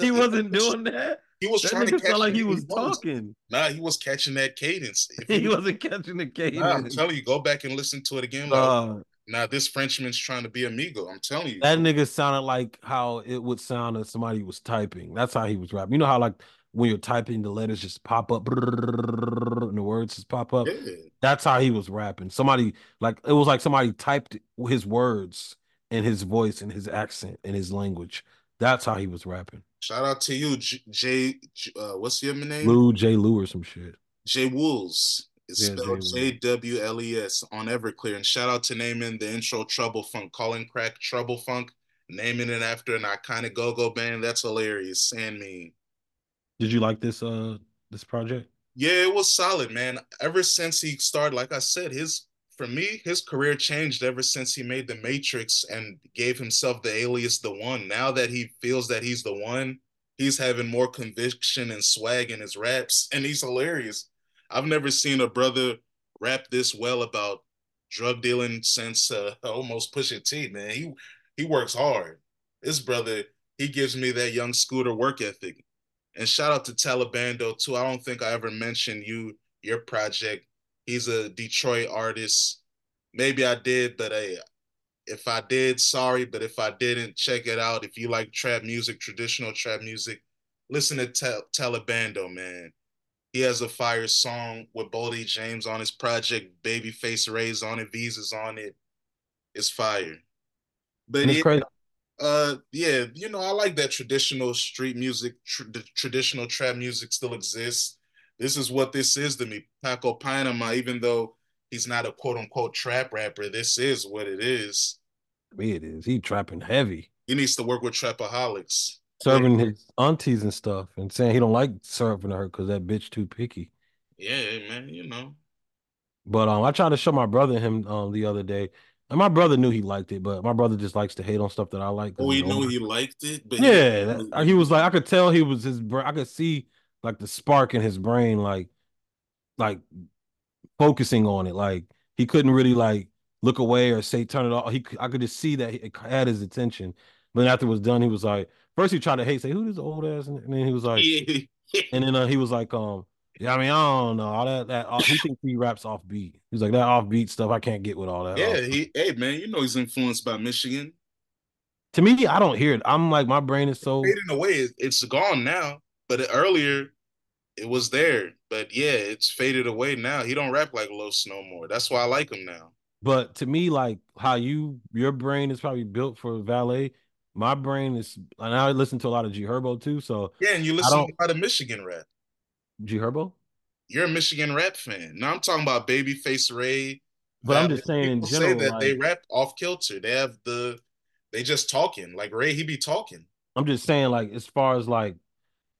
he wasn't doing that. He was That trying to catch. like he was talking. Nah, he was catching that cadence. If He wasn't catching the Nah, I'm telling you, go back and listen to it again. Like, Uh, Now this Frenchman's trying to be amigo. I'm telling you. That nigga sounded like how it would sound if somebody was typing. That's how he was rapping. You know how like when you're typing, the letters just pop up and the words just pop up. Yeah. That's how he was rapping. Somebody like it was like somebody typed his words and his voice and his accent and his language. That's how he was rapping. Shout out to you, J. J uh, what's your name? Lou J. Lou or some shit. J. Wools. It's Yeah, spelled J W L E S on Everclear. And shout out to naming the intro Trouble Funk, calling crack Trouble Funk, naming it after an iconic go-go band. That's hilarious and mean. Did you like this uh this project? Yeah, it was solid, man. Ever since he started, like I said, his for me, his career changed ever since he made The Matrix and gave himself the alias The One. Now that he feels that he's the one, he's having more conviction and swag in his raps, and he's hilarious. I've never seen a brother rap this well about drug dealing since uh, almost Pusha T. Man, he he works hard. This brother, he gives me that young scooter work ethic. And shout out to Talibando too. I don't think I ever mentioned you your project. He's a Detroit artist. Maybe I did, but hey, if I did, sorry. But if I didn't, check it out. If you like trap music, traditional trap music, listen to Tal- man. He has a fire song with Boldy James on his project. Babyface Ray's on it. Veeze's on it. It's fire. But it's yeah, crazy. uh, yeah, you know, I like that traditional street music, tr- the traditional trap music still exists. This is what this is to me. Paco Panama, even though he's not a quote unquote trap rapper, this is what it is. Me, it is. He trapping heavy. He needs to work with trapaholics. Serving his aunties and stuff and saying he don't like serving her because that bitch too picky. Yeah, man, you know. But um, I tried to show my brother him um the other day, and my brother knew he liked it, but my brother just likes to hate on stuff that I like. Oh, he knew he liked it, but yeah, that- he was like, I could tell he was his. I could see like the spark in his brain, like, like focusing on it. Like he couldn't really like look away or say turn it off. He, I could just see that it had his attention. But then after it was done, he was like, first he tried to hate, say, "Who this old ass?" And then he was like, and then uh, he was like, um, yeah, I mean, I don't know all that. That uh, he thinks he raps off beat. He's like that off beat stuff. I can't get with all that. yeah, he, hey, man, you know he's influenced by Michigan. to me, I don't hear it. I'm like, my brain is so. Fading away, it- it's gone now. But earlier, it was there. But yeah, it's faded away now. He don't rap like Los no more. That's why I like him now. But to me, like how you your brain is probably built for Valee. My brain is, and I listen to a lot of G Herbo too. So Yeah, and you listen to a lot of Michigan rap. G Herbo. You're a Michigan rap fan. Now I'm talking about Babyface Ray. But I'm just saying in People general, say that they rap off kilter. They have the, they just talking like Ray. He be talking. I'm just saying, like as far as like,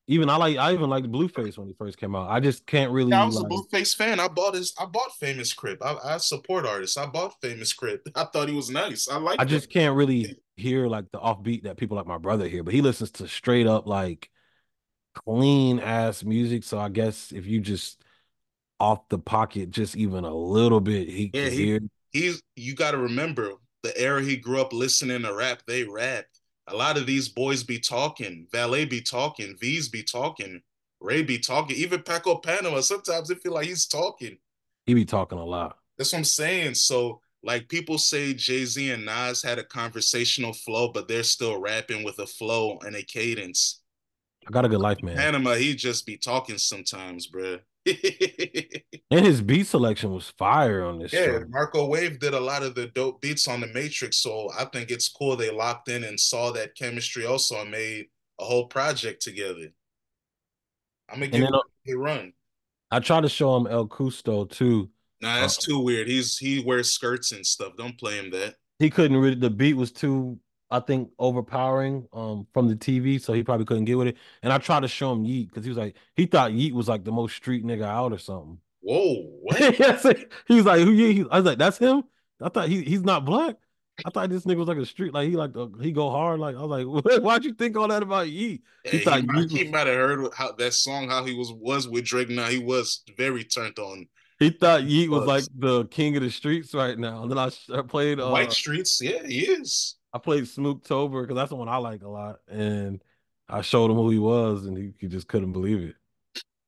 even I like I even liked Blueface when he first came out. I just can't really. Yeah, I was like, a Blueface fan. I bought his. I bought Famous Crip. I, I support artists. I bought Famous Crip. I thought he was nice. I like. I just can't really hear like the offbeat that people like my brother hear, but he listens to straight up like clean ass music. So I guess if you just off the pocket, just even a little bit, he Yeah, can he- hear. he's you got to remember the era he grew up listening to rap they rap. a lot of these boys be talking Valee be talking Veeze be talking ray be talking even paco panama sometimes it feel like he's talking He be talking a lot. that's what i'm saying so like people say jay-z and nas had a conversational flow but they're still rapping with a flow and a cadence I got a good life, man. panama he just be talking sometimes bruh. And his beat selection was fire on this Yeah. Marco Wave did a lot of the dope beats on the Matrix, so I think it's cool they locked in and saw that chemistry also and made a whole project together. I'm gonna give then, it uh, a run. I tried to show him El Custo too. Nah, that's uh, too weird. He's he wears skirts and stuff. Don't play him that. He couldn't really. The beat was too, I think, overpowering um from the TV, so he probably couldn't get with it. And I tried to show him Yeat because he was like, he thought Yeat was like the most street nigga out or something. Whoa, what? he was like, who? He, I was like, that's him. I thought he he's not black. I thought this nigga was like a street, like he like uh, he go hard. Like I was like, why'd you think all that about Yeat? He, thought might, you- he might have heard how that song, how he was was with Drake. Now he was very turned on. He thought Yeat was like the king of the streets right now. And then I, I played uh, White Streets, yeah, he is. I played Smooktober because that's the one I like a lot. And I showed him who he was, and he, he just couldn't believe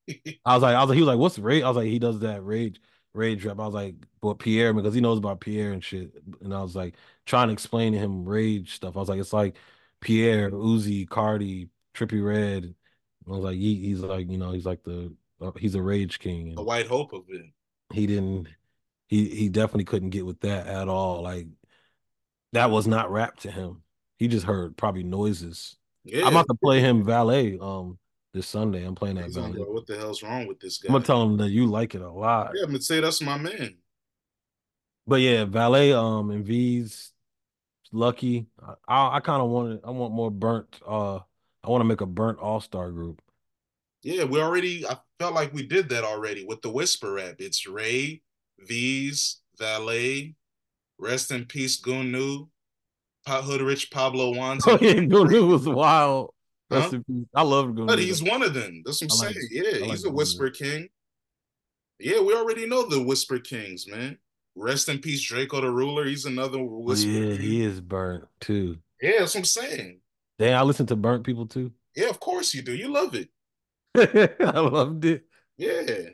it. I was like, I was like, he was like, what's rage? I was like, he does that rage. rage rap. I was like, "But Pierre," because he knows about Pierre and shit. And I was like trying to explain to him rage stuff. I was like, "It's like Pierre, Uzi, Carti, Trippie Redd. I was like, he, "He's like, you know, he's like the uh, he's a rage king." The white hope of it. He didn't. He he definitely couldn't get with that at all. Like that was not rap to him. He just heard probably noises. Yeah. I'm about to play him Valee um this Sunday. I'm playing that Valee. what the hell's wrong with this guy? I'm gonna tell him that you like it a lot. Yeah, I'm gonna say that's my man. But yeah, Valee um and Veeze Lucki. I I kind of want I want more burnt. Uh, I want to make a burnt all star group. Yeah, we already. I felt like we did that already with the whisper rap. It's Ray, Veeze, Valee, rest in peace, Goonew, Hood Rich Pablo Juan. Oh yeah, Goonew was wild. Rest huh? in peace. I love Goonew. But he's one of them. That's what I'm like saying. Yeah, like he's a whisper king. Yeah, we already know the whisper kings, man. Rest in peace, Draco the Ruler. He's another oh, whisper. Yeah, king. he is burnt too. Yeah, that's what I'm saying. Damn, I listen to burnt people too. Yeah, of course you do. You love it. I loved it. Yeah.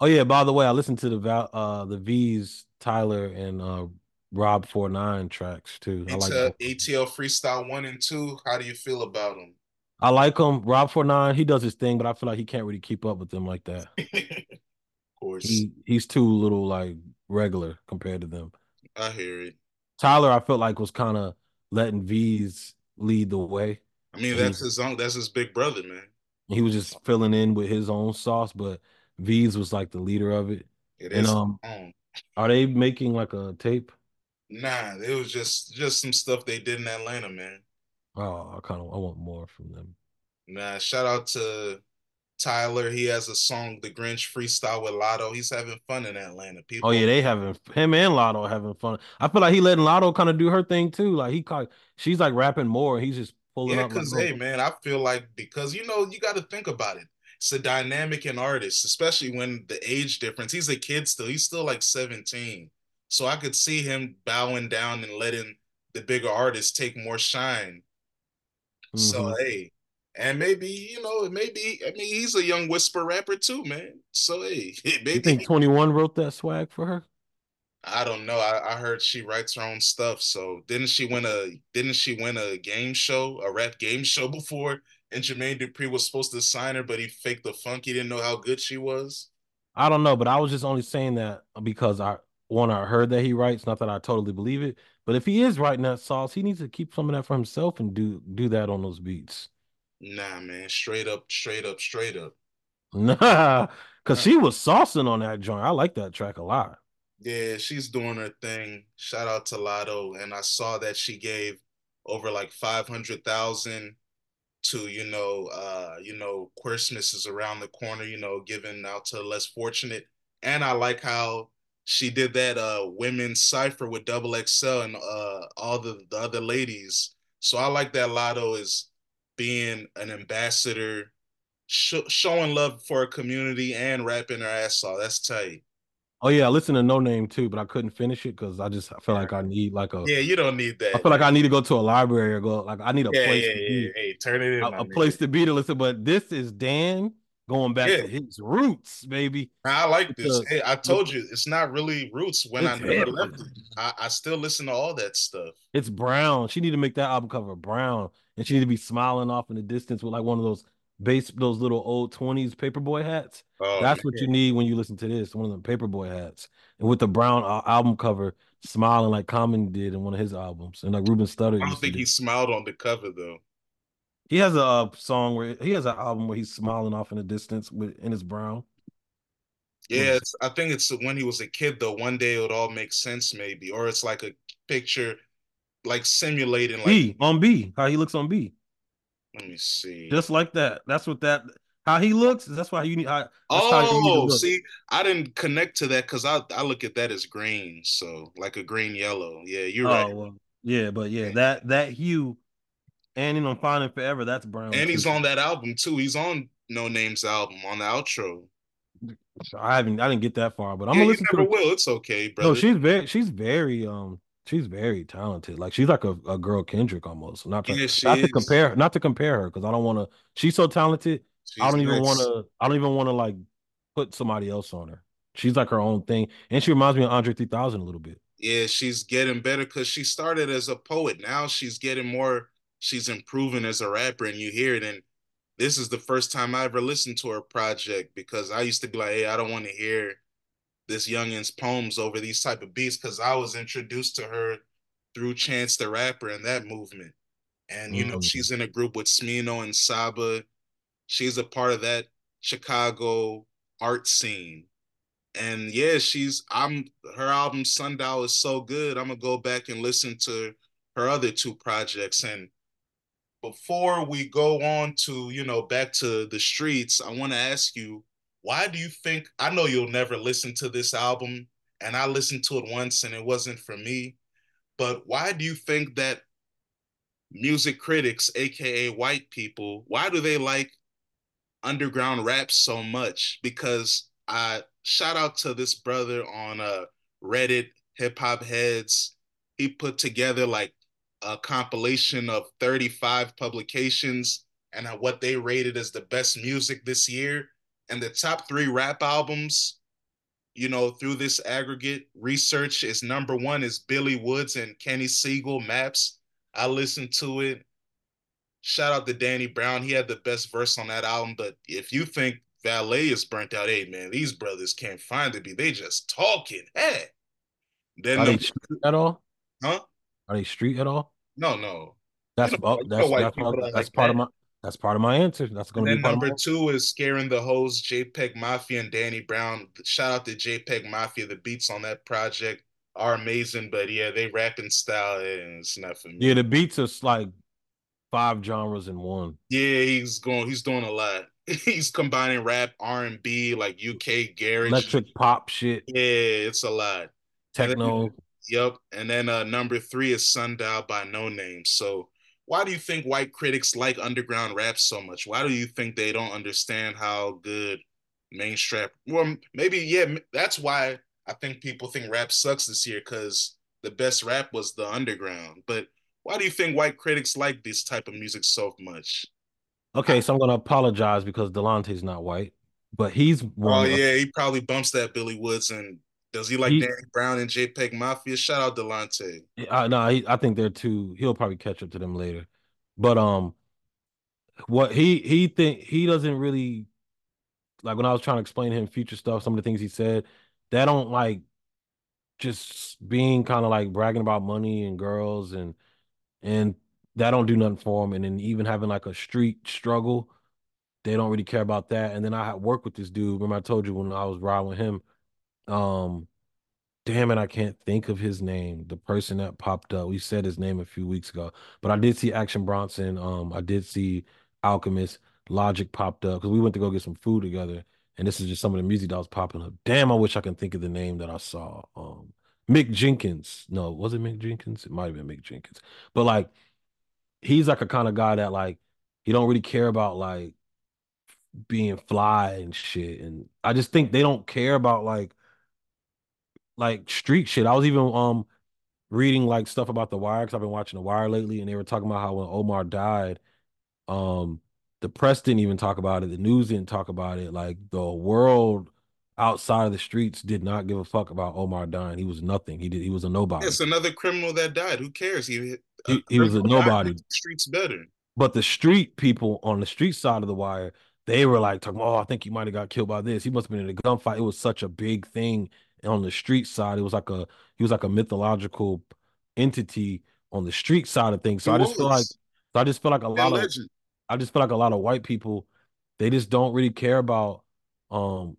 Oh yeah. By the way, I listened to the uh the Veeze Tyler and uh Rob Four Nine tracks too. I like ATL Freestyle One and Two. How do you feel about them? I like him. Rob Four Nine. He does his thing, but I feel like he can't really keep up with them like that. of course, he, he's too little like regular compared to them. I hear it. Tyler, I felt like was kind of letting Veeze lead the way. I mean, that's his own. That's his big brother, man. He was just filling in with his own sauce, but Veeze was like the leader of it. It is. And, um, are they making like a tape? Nah, it was just just some stuff they did in Atlanta, man. Oh, I kind of I want more from them. Nah, shout out to Tyler. He has a song, The Grinch Freestyle with Latto. He's having fun in Atlanta. People. Oh yeah, they having him and Latto having fun. I feel like he letting Latto kind of do her thing too. Like he caught, she's like rapping more. He's just pulling yeah, because hey man, I feel like because you know you got to think about it. It's a dynamic in artist, especially when the age difference. He's a kid still. He's still like 17. So I could see him bowing down and letting the bigger artists take more shine. Mm-hmm. So hey, and maybe you know, maybe I mean he's a young whisper rapper too, man. So hey, maybe you think Twenty One wrote that swag for her. I don't know. I, I, heard she writes her own stuff. So didn't she win a didn't she win a game show, a rap game show before? And Jermaine Dupri was supposed to sign her, but he faked the funk. He didn't know how good she was. I don't know, but I was just only saying that because I one I heard that he writes, not that I totally believe it. But if he is writing that sauce, he needs to keep some of that for himself and do do that on those beats. Nah, man, straight up, straight up, straight up. Nah, because she was saucing on that joint. I like that track a lot. Yeah, she's doing her thing. Shout out to Latto. And I saw that she gave over like 500,000 to, you know, uh, you know, Christmas is around the corner, you know, giving out to less fortunate. And I like how she did that uh women's cipher with double XL and uh all the, the other ladies. So I like that Latto is being an ambassador, sh- showing love for a community and rapping her ass off. That's tight. Oh yeah, I listened to No Name too, but I couldn't finish it because I just I feel like I need like a yeah. You don't need that. I feel like I need to go to a library or go like I need a yeah, place yeah, to be. Hey, turn it in. A, a place to be to listen. But this is Dan going back yeah. to his roots, baby. I like this. Hey, I told you it's not really roots when I never left it. I, I still listen to all that stuff. It's brown. She need to make that album cover brown, and she need to be smiling off in the distance with like one of those base those little old 20s paperboy hats. Oh, That's what you need when you listen to this, one of the paperboy hats. And with the brown album cover, smiling like Common did in one of his albums. And like Ruben Studdard. I don't think he smiled on the cover though. He has a uh, song where he has an album where he's smiling off in the distance with in his brown. Yeah, it's, I think it's when he was a kid though. One day it would all make sense, maybe, or it's like a picture, like simulating like B on B, how he looks on B. Let me see. Just like that. That's what that how he looks. That's why you need. How, oh, see, I didn't connect to that because I I look at that as green, so like a green yellow. Yeah, you're oh, right. Well, yeah, but yeah, that that hue, and you know, finding forever. That's brown. And too. he's on that album too. He's on No Names album on the outro. I haven't. I didn't get that far, but I'm yeah, gonna listen. Never to will. It's okay, brother. No, she's very. She's very. Um, she's very talented. Like she's like a, a girl Kendrick almost. Not to, yeah, not to compare not to compare her because I don't want to. She's so talented. She's I don't even want to. I don't even want to like put somebody else on her. She's like her own thing, and she reminds me of Andre 3000 a little bit. Yeah, she's getting better because she started as a poet. Now she's getting more. She's improving as a rapper, and you hear it. And this is the first time I ever listened to her project because I used to be like, "Hey, I don't want to hear this youngin's poems over these type of beats," because I was introduced to her through Chance the Rapper and that movement. And you know, mm-hmm. she's in a group with Smino and Saba. She's a part of that Chicago art scene. And yeah, she's I'm her album Sundial is so good. I'm gonna go back and listen to her other two projects. And before we go on to, you know, back to the streets, I want to ask you, why do you think I know you'll never listen to this album and I listened to it once and it wasn't for me, but why do you think that music critics, aka white people, why do they like underground rap so much? Because I shout out to this brother on uh, Reddit, Hip Hop Heads. He put together like a compilation of 35 publications and what they rated as the best music this year. And the top three rap albums, you know, through this aggregate research is number one is Billy Woods and Kenny Segal Maps. I listened to it. Shout out to Danny Brown. He had the best verse on that album. But if you think Valee is burnt out, hey man, these brothers can't find it. Be they just talking. Hey. Then Are they street at all? Huh? Are they street at all? No, no. That's you know, that's, that's, part, that's like part that. of my that's part of my answer. That's going to be number two is scaring the hoes, JPEG Mafia and Danny Brown. Shout out to JPEG Mafia. The beats on that project are amazing, but yeah, they rapping style and it's not for me. Yeah, the beats are like five genres in one. Yeah, he's going. He's doing a lot. he's combining rap, R and B, like UK garage, electric pop shit. Yeah, it's a lot. Techno. And then, yep. And then uh, number three is Sundial by Noname. So why do you think white critics like underground rap so much? Why do you think they don't understand how good mainstream? Well, maybe yeah. That's why I think people think rap sucks this year because the best rap was the underground. But why do you think white critics like this type of music so much? Okay, so I'm gonna apologize because Delonte's not white, but he's. Oh yeah, he probably bumps that Billy Woods and does he like he, Danny Brown and JPEG Mafia? Shout out Delonte. I no, he, I think they're too. He'll probably catch up to them later, but um, what he he think he doesn't really like when I was trying to explain him future stuff, some of the things he said, that don't like just being kind of like bragging about money and girls and and that don't do nothing for him. And then even having like a street struggle, they don't really care about that. And then I work with this dude. Remember I told you when I was riding with him, um, damn it, I can't think of his name. The person that popped up. We said his name a few weeks ago, but I did see Action Bronson. Um, I did see Alchemist. Logic popped up because we went to go get some food together, and this is just some of the music that was popping up. Damn, I wish I can think of the name that I saw. Um, Mick Jenkins. No, was it Mick Jenkins? It might have been Mick Jenkins. But like, he's like a kind of guy that like he don't really care about like being fly and shit. And I just think they don't care about like like street shit. I was even um reading like stuff about the wire because I've been watching the wire lately, and they were talking about how when Omar died, um, the press didn't even talk about it, the news didn't talk about it, like the world outside of the streets did not give a fuck about Omar dying. He was nothing. He did. He was a nobody. It's another criminal that died. Who cares? He he, he was a nobody. streets better. But the street people on the street side of the wire, they were like talking. Oh, I think he might have got killed by this. He must have been in a gunfight. It was such a big thing on the street side. It was like a he was like a mythological entity on the street side of things. So he I just was. feel like so I just feel like a lot legend. of I just feel like a lot of white people they just don't really care about um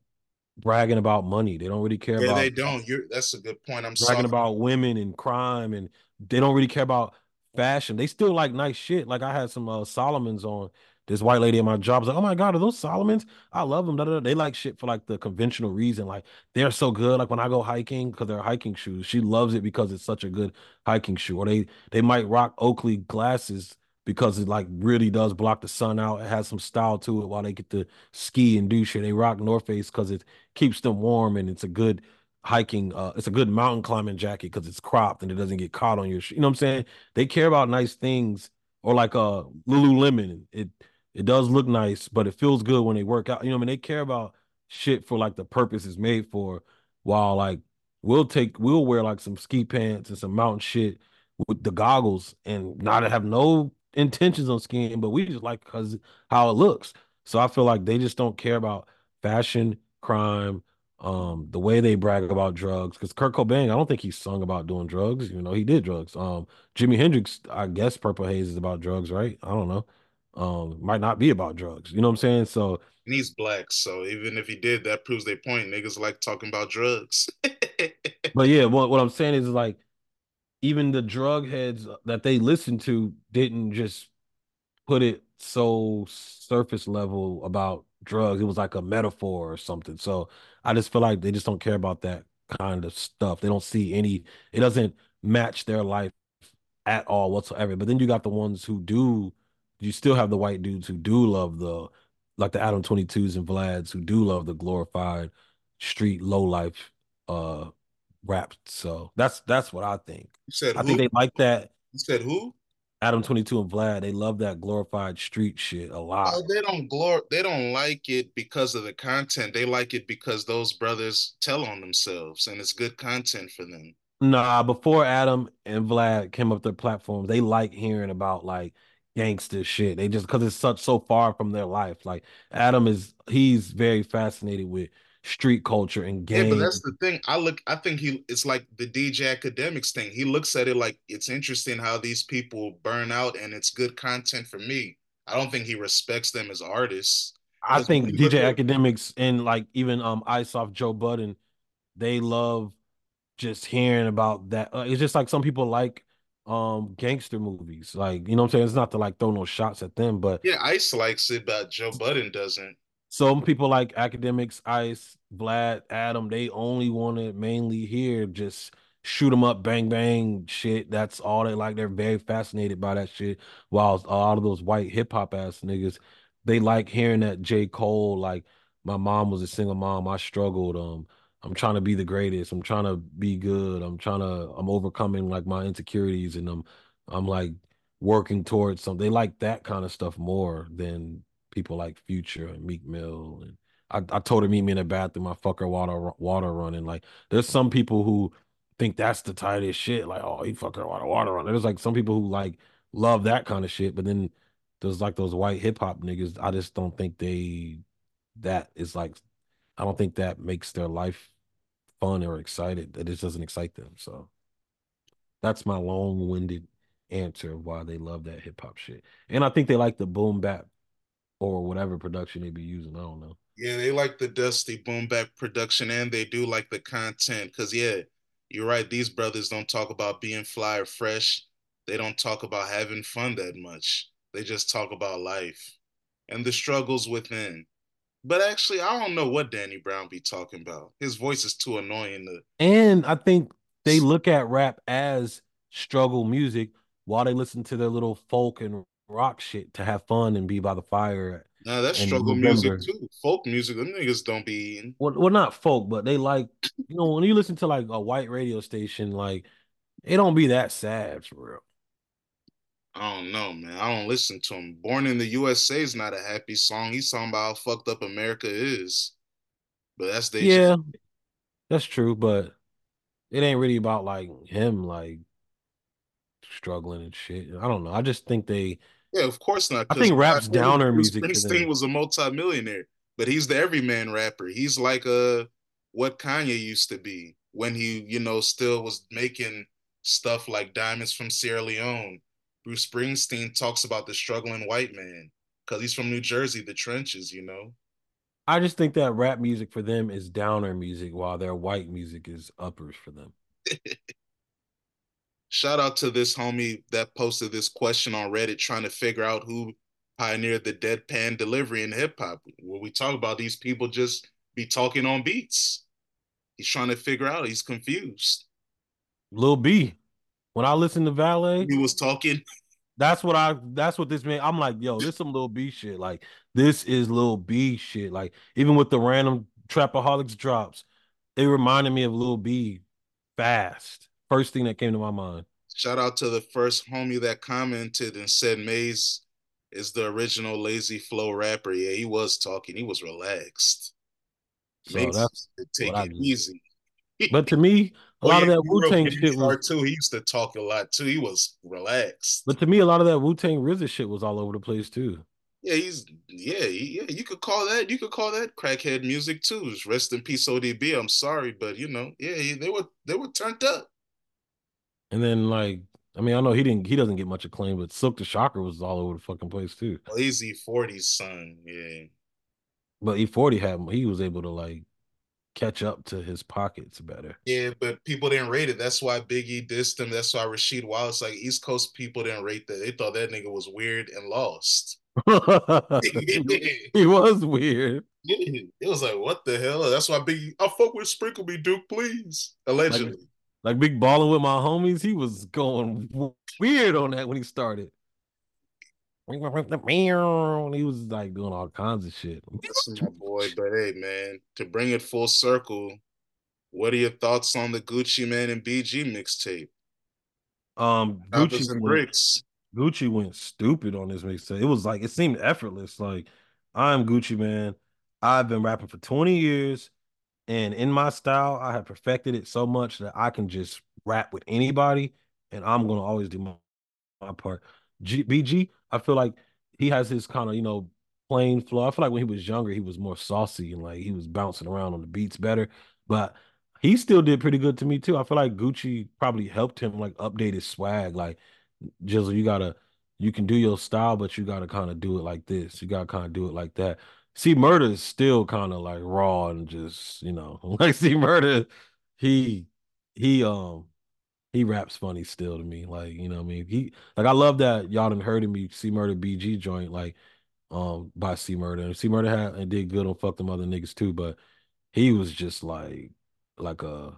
bragging about money. They don't really care yeah, about. they don't. You're that's a good point. I'm bragging sorry. about women and crime, and they don't really care about fashion. They still like nice shit. Like I had some uh, Salomons on. This white lady at my job was like, "Oh my god, are those Salomons? I love them." Da, da, da. They like shit for like the conventional reason. Like they're so good. Like when I go hiking because they're hiking shoes. She loves it because it's such a good hiking shoe. Or they they might rock Oakley glasses because it like really does block the sun out. It has some style to it while they get to ski and do shit. They rock North Face because it keeps them warm and it's a good hiking. Uh, it's a good mountain climbing jacket because it's cropped and it doesn't get caught on your. Sh- you know what I'm saying? They care about nice things or like uh, Lululemon. It it does look nice, but it feels good when they work out. You know, I mean, they care about shit for like the purpose it's made for. While like we'll take we'll wear like some ski pants and some mountain shit with the goggles and not have no intentions on skiing, but we just like because how it looks. So I feel like they just don't care about fashion, crime, um, the way they brag about drugs. Because Kurt Cobain, I don't think he sung about doing drugs. You know, he did drugs. Um, Jimi Hendrix, I guess Purple Haze is about drugs, right? I don't know. Um, might not be about drugs. You know what I'm saying? So and he's black, so even if he did, that proves their point. Niggas like talking about drugs. but yeah, what, what I'm saying is like even the drug heads that they listened to didn't just put it so surface level about drugs. It was like a metaphor or something. So I just feel like they just don't care about that kind of stuff. They don't see any, it doesn't match their life at all whatsoever. But then you got the ones who do, you still have the white dudes who do love the, like the Adam 22s and Vlads who do love the glorified street low life uh rap. So that's that's what I think. You said I who? think they like that. You said who? Adam 22 and Vlad, they love that glorified street shit a lot. Oh, they don't glor they don't like it because of the content. They like it because those brothers tell on themselves and it's good content for them. Nah, before Adam and Vlad came up their platforms, they like hearing about like gangster shit. They just because it's such so far from their life. Like Adam is he's very fascinated with street culture and game. Yeah, but that's the thing. I look, I think he, it's like the DJ Akademiks thing. He looks at it like it's interesting how these people burn out and it's good content for me. I don't think he respects them as artists. I think DJ at, and like even um Ice off Joe Budden, they love just hearing about that. Uh, it's just like some people like um gangster movies. Like, you know what I'm saying? It's not to like throw no shots at them, but yeah, Ice likes it, but Joe Budden doesn't. Some people like Akademiks, Ice, Vlad, Adam, they only want to mainly hear just shoot them up, bang bang shit. That's all they like. They're very fascinated by that shit. While a lot of those white hip hop ass niggas, they like hearing that J. Cole, like, my mom was a single mom. I struggled. Um, I'm trying to be the greatest. I'm trying to be good. I'm trying to, I'm overcoming like my insecurities and I'm I'm like working towards something. They like that kind of stuff more than people like Future and Meek Mill. And I, I told her meet me in the bathroom. I fuck her water water running. Like there's some people who think that's the tightest shit. Like oh he fuck her water water running. There's like some people who like love that kind of shit. But then there's like those white hip hop niggas. I just don't think they that is like I don't think that makes their life fun or excited. That it doesn't excite them. So that's my long winded answer of why they love that hip hop shit. And I think they like the boom bap or whatever production they be using. I don't know. Yeah, they like the dusty boom bap production and they do like the content. Cause yeah, you're right. These brothers don't talk about being fly or fresh. They don't talk about having fun that much. They just talk about life and the struggles within. But actually, I don't know what Danny Brown be talking about. His voice is too annoying to And I think they look at rap as struggle music while they listen to their little folk and rock shit to have fun and be by the fire. Nah, that's struggle music too. Folk music, them niggas don't be. Well, well, not folk, but they like you know when you listen to like a white radio station, like it don't be that sad for real. I don't know, man. I don't listen to him. Born in the USA is not a happy song. He's talking about how fucked up America is. But that's the yeah, that's true. But it ain't really about like him like struggling and shit. I don't know. I just think they yeah, of course not. I think rap's downer music. Springsteen was a multimillionaire, but he's the everyman rapper. He's like a what Kanye used to be when he, you know, still was making stuff like Diamonds from Sierra Leone. Bruce Springsteen talks about the struggling white man because he's from New Jersey, the trenches, you know. I just think that rap music for them is downer music, while their white music is uppers for them. Shout out to this homie that posted this question on Reddit trying to figure out who pioneered the deadpan delivery in hip hop. When we talk about these people just be talking on beats. He's trying to figure out, he's confused. Lil B. When I listen to Valee, he was talking. That's what I that's what this man. I'm like, yo, this some Lil B shit. Like, this is Lil B shit. Like, even with the random Trapaholics drops, it reminded me of Lil B fast. First thing that came to my mind. Shout out to the first homie that commented and said Mase is the original lazy flow rapper. Yeah, he was talking. He was relaxed. So that's take it easy. But to me, a oh, lot yeah, of that Wu Tang shit was too. He used to talk a lot too. He was relaxed. But to me, a lot of that Wu Tang RZA shit was all over the place too. Yeah, he's yeah, yeah. You could call that you could call that crackhead music too. Rest in peace, ODB. I'm sorry, but you know, yeah, they were they were turned up. And then like, I mean, I know he didn't he doesn't get much acclaim, but Silk the Shocker was all over the fucking place too. Lazy 40's son, yeah. But E40 had him, he was able to like catch up to his pockets better. Yeah, but people didn't rate it. That's why Biggie dissed him. That's why Rasheed Wallace, like East Coast people didn't rate that. They thought that nigga was weird and lost. he was weird. It was like, what the hell? That's why Biggie, I fuck with Sprinkle Me Duke, please. Allegedly. Like, like Big Balling with my homies, he was going weird on that when he started. He was like doing all kinds of shit. That's my boy, but hey, man, to bring it full circle, what are your thoughts on the Gucci Mane and BG mixtape? Um, Gucci and bricks. Gucci went stupid on this mixtape. It was like it seemed effortless. Like I'm Gucci Mane. I've been rapping for 20 years, and in my style, I have perfected it so much that I can just rap with anybody, and I'm gonna always do my, my part. G, BG, I feel like he has his kind of you know plain flow. I feel like when he was younger, he was more saucy and like he was bouncing around on the beats better. But he still did pretty good to me too. I feel like Gucci probably helped him like update his swag. Like Jizzle, you gotta you can do your style, but you gotta kind of do it like this. You gotta kind of do it like that. C-Murder is still kind of like raw and just you know like C-Murder, He he um he raps funny still to me. Like, you know I mean? He like I love that y'all didn't heard me C-Murder BG joint, like um by C-Murder. And C-Murder had and did good on fuck them other niggas too, but he was just like like a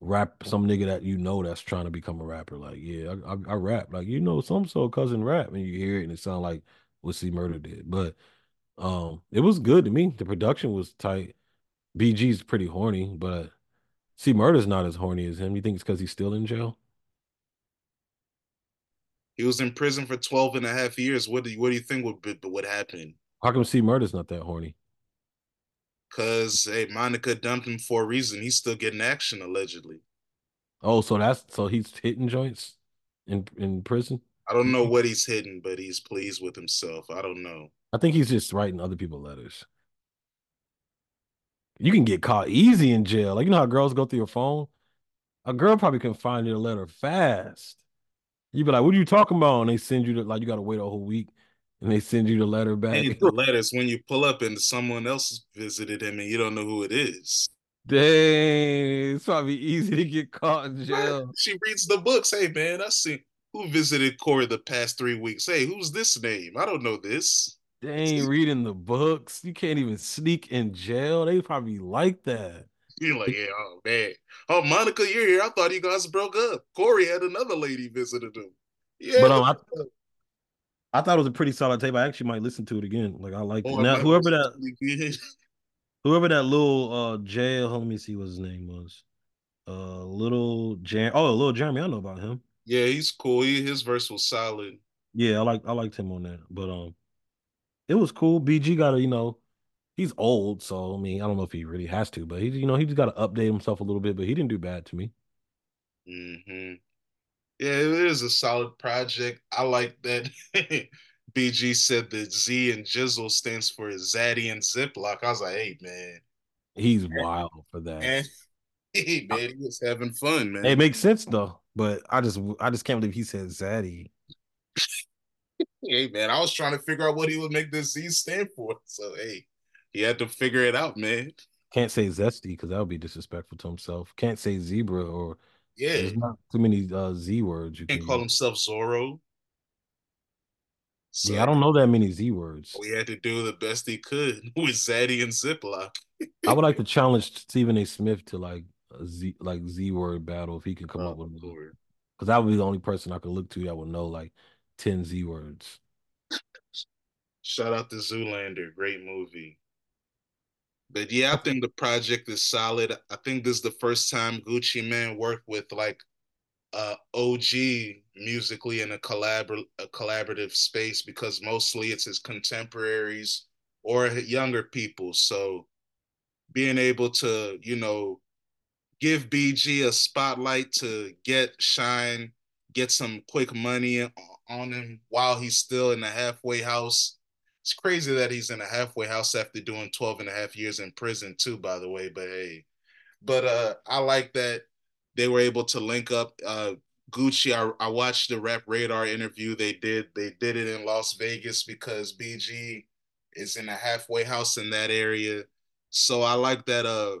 rap some nigga that you know that's trying to become a rapper. Like, yeah, I, I, I rap. Like, you know, some so cousin rap and you hear it and it sound like what C-Murder did. But um it was good to me. The production was tight. BG's pretty horny, but C-Murder's not as horny as him. You think it's because he's still in jail? He was in prison for 12 and a half years. What do you, what do you think would would happen? How come C-Murder's not that horny? Cause hey, Monica dumped him for a reason. He's still getting action allegedly. Oh, so that's so he's hitting joints in in prison. I don't know what he's hitting, but he's pleased with himself. I don't know. I think he's just writing other people letters you can get caught easy in jail. Like you know how girls go through your phone. A girl probably can find your letter fast. You be like, "What are you talking about?" And they send you the like you got to wait a whole week, and they send you the letter back. And the letters when you pull up and someone else visited him and you don't know who it is. Dang, it's probably easy to get caught in jail. She reads the books. Hey man, I see who visited Corey the past three weeks. Hey, who's this name? I don't know this. They ain't reading the books. You can't even sneak in jail. They probably like that. You're like, yeah, oh man. Oh, Monica, you're here. I thought you guys broke up. Corey had another lady visited him. Yeah. But um, I, I thought it was a pretty solid tape. I actually might listen to it again. Like I like oh, it. Now whoever that whoever that little uh jail, let me see what his name was. Uh little Jam oh little Jeremy, I know about him. Yeah, he's cool. He, his verse was solid. Yeah, I like I liked him on that. But um it was cool. BG got to, you know, he's old, so I mean, I don't know if he really has to, but he, you know, he just got to update himself a little bit. But he didn't do bad to me. Mm-hmm. Yeah, it is a solid project. I like that. BG said that Z and Jizzle stands for Zaddy and Ziploc. I was like, hey man, he's wild for that. And, hey man, he was having fun, man. It makes sense though, but I just, I just can't believe he said Zaddy hey man, I was trying to figure out what he would make this Z stand for. So hey, he had to figure it out, man. Can't say zesty because that would be disrespectful to himself. Can't say zebra or yeah, there's not too many uh, Z words. You can't can call himself Zorro. So, yeah, I don't know that many Z words. We had to do the best he could with Zaddy and Ziploc. I would like to challenge Stephen A. Smith to like a Z like Z word battle if he can come oh, up with a Zorro. because that would be the only person I could look to that would know like 10 Z words. Shout out to Zoolander. Great movie. But yeah, I think the project is solid. I think this is the first time Gucci Mane worked with like uh OG musically in a collabor- a collaborative space because mostly it's his contemporaries or younger people. So being able to, you know, give BG a spotlight to get shine, get some quick money on him while he's still in the halfway house. It's crazy that he's in a halfway house after doing 12 and a half years in prison, too, by the way. But hey, but uh, I like that they were able to link up. Uh, Gucci, I, I watched the Rap Radar interview they did. They did it in Las Vegas because BG is in a halfway house in that area. So I like that uh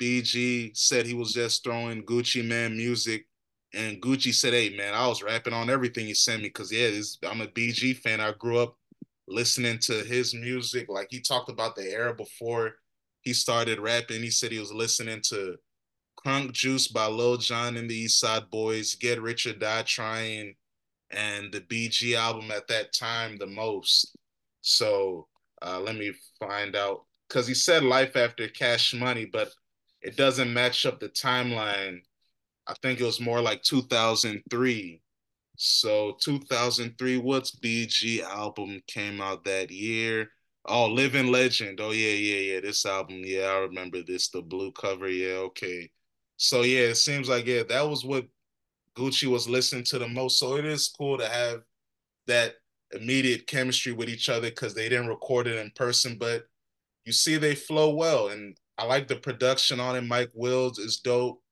BG said he was just throwing Gucci Mane music. And Gucci said, Hey man, I was rapping on everything he sent me because yeah, this, I'm a BG fan. I grew up listening to his music. Like he talked about the era before he started rapping. He said he was listening to Crunk Juice by Lil Jon and the East Side Boyz, Get Rich or Die Trying, and the BG album at that time the most. So uh, let me find out because he said Life After Cash Money, but it doesn't match up the timeline. I think it was more like 2003. So 2003, what's BG album came out that year? Oh, Living Legend. Oh yeah, yeah, yeah. This album, yeah, I remember this. The blue cover, yeah, okay. So yeah, it seems like yeah, that was what Gucci was listening to the most. So it is cool to have that immediate chemistry with each other because they didn't record it in person, but you see they flow well. And I like the production on it. Mike Wills is dope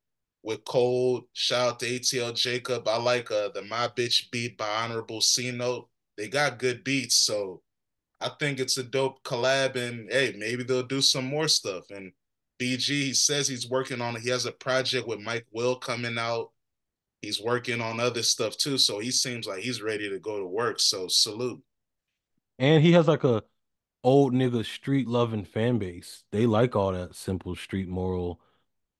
with Cold. Shout out to ATL Jacob. I like uh, the My Bitch beat by Honorable C Note. They got good beats, so I think it's a dope collab. And hey, maybe they'll do some more stuff. And BG, he says he's working on. He has a project with Mike Will coming out. He's working on other stuff too. So he seems like he's ready to go to work. So salute. And he has like a old nigga street loving fan base. They like all that simple street moral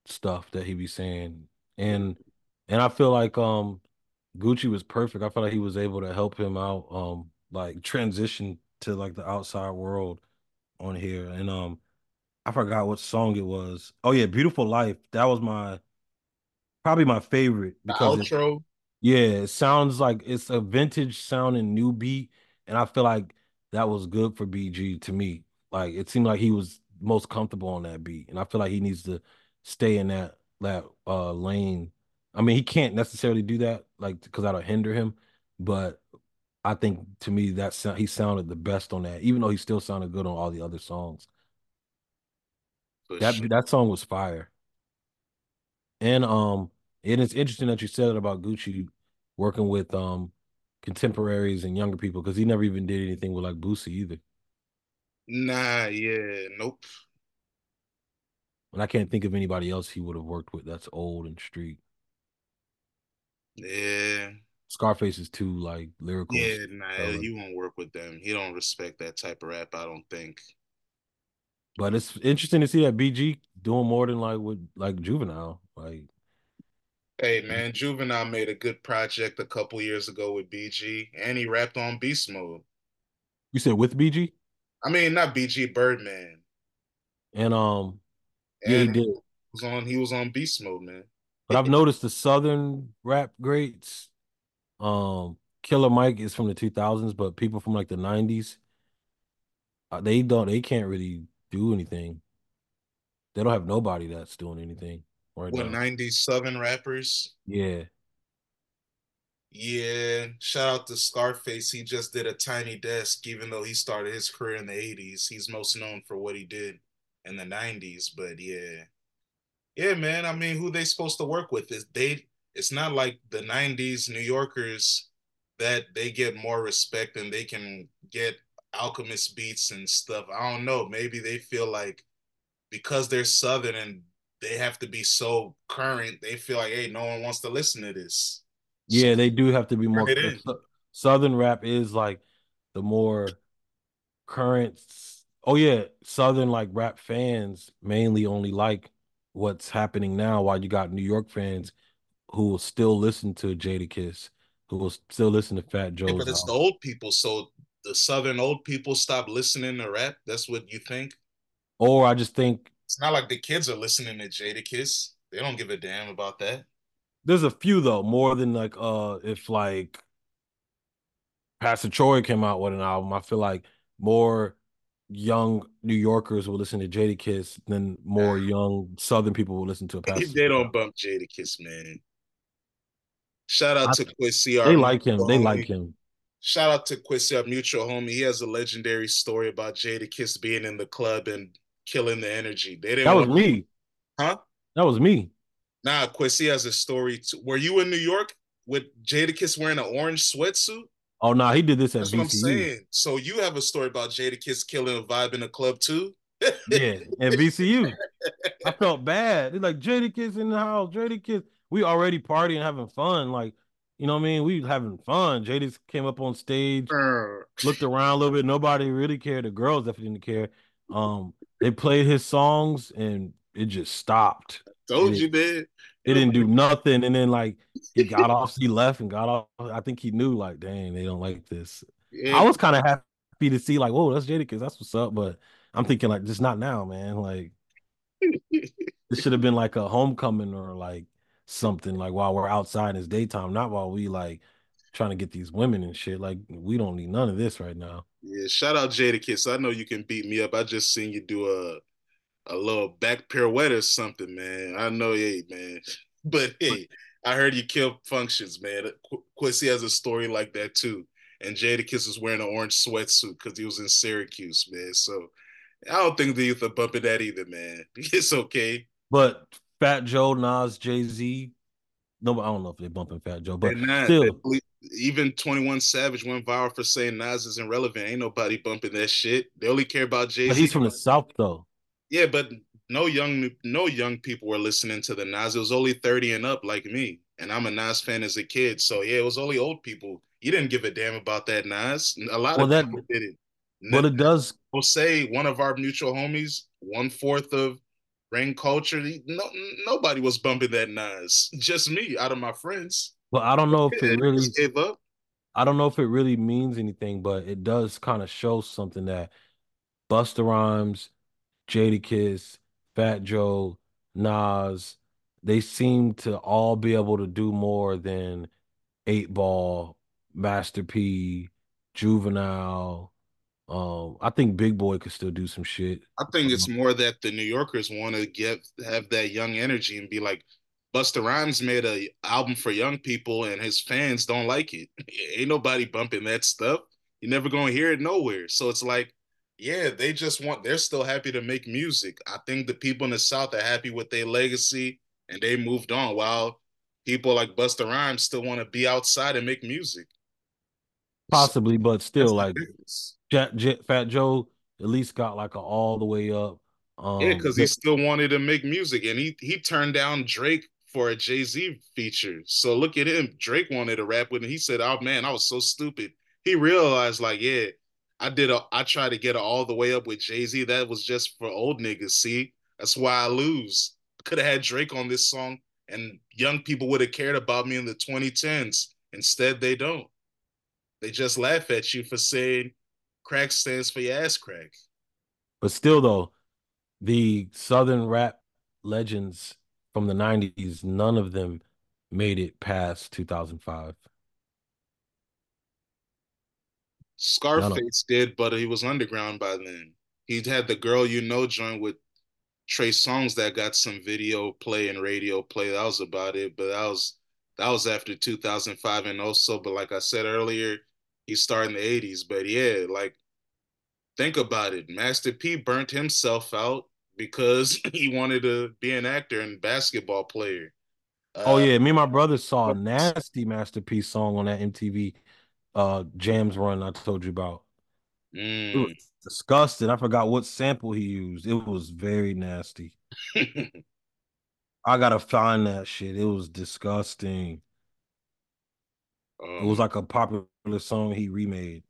stuff that he be saying. And and I feel like um Gucci was perfect. I feel like he was able to help him out, um, like transition to like the outside world on here. And um I forgot what song it was. Oh yeah, Beautiful Life. That was my probably my favorite because the outro. It, yeah, it sounds like it's a vintage sounding new beat, and I feel like that was good for BG to me. Like it seemed like he was most comfortable on that beat, and I feel like he needs to stay in that that uh lane. I mean, he can't necessarily do that, like because that'll hinder him. But I think to me that sound, he sounded the best on that, even though he still sounded good on all the other songs. That that song was fire. And um, and it is interesting that you said it about Gucci working with um contemporaries and younger people because he never even did anything with like Boosie either. Nah, yeah, nope. And I can't think of anybody else he would have worked with that's old and street. Yeah. Scarface is too like lyrical. Yeah, nah, he won't work with them. He don't respect that type of rap, I don't think. But it's interesting to see that BG doing more than like with like Juvenile. Like, hey man, Juvenile made a good project a couple years ago with BG, and he rapped on Beast Mode. You said with BG? I mean, not BG Birdman. And um, and yeah, he did. Was on he was on Beast Mode, man. But I've noticed the Southern rap greats. Um, Killer Mike is from the 2000s, but people from like the 90s, uh, they don't, they can't really do anything. They don't have nobody that's doing anything right what, now. 90s Southern rappers? Yeah. Yeah. Shout out to Scarface. He just did a tiny desk, even though he started his career in the 80s. He's most known for what he did in the 90s. But yeah. Yeah, man. I mean, who they supposed to work with is they it's not like the 90s New Yorkers that they get more respect and they can get Alchemist beats and stuff. I don't know. Maybe they feel like because they're Southern and they have to be so current, they feel like, hey, no one wants to listen to this. Yeah, so, they do have to be more. Southern rap is like the more current. Oh yeah, Southern like rap fans mainly only like what's happening now, while you got New York fans who will still listen to Jadakiss, who will still listen to Fat Joe. Yeah, but it's the old people, so the southern old people stop listening to rap? That's what you think? Or I just think it's not like the kids are listening to Jadakiss. They don't give a damn about that. There's a few though, more than like uh if like Pastor Troy came out with an album, I feel like more young New Yorkers will listen to Jadakiss than more young Southern people will listen to a pastor. they don't bump Jadakiss, man. Shout out I, to Quissy. They like him. They like him. Shout out to Quissy, our mutual homie. He has a legendary story about Jadakiss being in the club and killing the energy. They didn't. That was me. Huh? That was me. Nah, Quissy has a story. Too. Were you in New York with Jadakiss wearing an orange sweatsuit? Oh no, nah, he did this at That's VCU. what I'm saying. So you have a story about Jada Jadakiss killing a vibe in a club too? yeah, at VCU. I felt bad. They're like Jadakiss in the house. Jada Jadakiss. We already partying, having fun. Like, you know what I mean? We having fun. Jadakiss came up on stage, looked around a little bit. Nobody really cared. The girls definitely didn't care. Um, they played his songs and it just stopped. Told you, man. It didn't do nothing. And then like he got off, he left and got off. I think he knew like, dang, they don't like this. Yeah. I was kind of happy to see like, whoa, that's Jadakiss. That's what's up. But I'm thinking like, just not now, man. Like this should have been like a homecoming or like something like while we're outside in it's daytime, not while we like trying to get these women and shit. Like we don't need none of this right now. Yeah, shout out Jadakiss. I know you can beat me up. I just seen you do a a little back pirouette or something, man. I know, hey, man. But hey, I heard you kill functions, man. Qu- Quissy has a story like that too. And Jadakiss was wearing an orange sweatsuit because he was in Syracuse, man. So I don't think the youth are bumping that either, man. It's okay. But Fat Joe, Nas, Jay Z, no, I don't know if they're bumping Fat Joe, but not, still, even Twenty One Savage went viral for saying Nas is irrelevant. Ain't nobody bumping that shit. They only care about Jay Z. But he's from the South, though. Yeah, but no young no young people were listening to the Nas. It was only 30 and up like me. And I'm a Nas fan as a kid. So yeah, it was only old people. You didn't give a damn about that Nas. A lot well, of that, people did it. But it does we'll say one of our mutual homies, one fourth of Rain Culture. No, nobody was bumping that Nas. Just me out of my friends. Well, I don't know if it really gave up. I don't know if it really means anything, but it does kind of show something that Busta Rhymes, Jadakiss, Fat Joe, Nas, they seem to all be able to do more than Eight Ball, Master P, Juvenile. Um, I think Big Boi could still do some shit. I think it's more that the New Yorkers want to get have that young energy and be like, Busta Rhymes made a album for young people and his fans don't like it. Ain't nobody bumping that stuff. You're never gonna hear it nowhere. So it's like yeah, they just want they're still happy to make music. I think the people in the South are happy with their legacy and they moved on while people like Busta Rhymes still want to be outside and make music. Possibly, so, but still like Jet, Jet, Fat Joe at least got like a all the way up. Um, yeah, because he still wanted to make music and he he turned down Drake for a Jay-Z feature. So look at him. Drake wanted to rap with him. He said, Oh man, I was so stupid. He realized, like, yeah, I did a I tried to get all the way up with Jay-Z. That was just for old niggas. See, that's why I lose. Could have had Drake on this song and young people would have cared about me in the 2010s. Instead, they don't. They just laugh at you for saying crack stands for your ass crack. But still though, the southern rap legends from the 90s, none of them made it past 2005. Scarface did, but he was underground by then. He'd had the girl you know join with Trey Songz that got some video play and radio play. That was about it. But that was that was after 2005 and also, but like I said earlier, he started in the 80s. But yeah, like think about it. Master P burnt himself out because he wanted to be an actor and basketball player. oh uh, yeah, me and my brother saw a nasty Master P song on that MTV uh jams run I told you about. Mm. Disgusting. I forgot what sample he used. It was very nasty. I gotta find that shit. It was disgusting. Um, it was um, like a popular song he remade.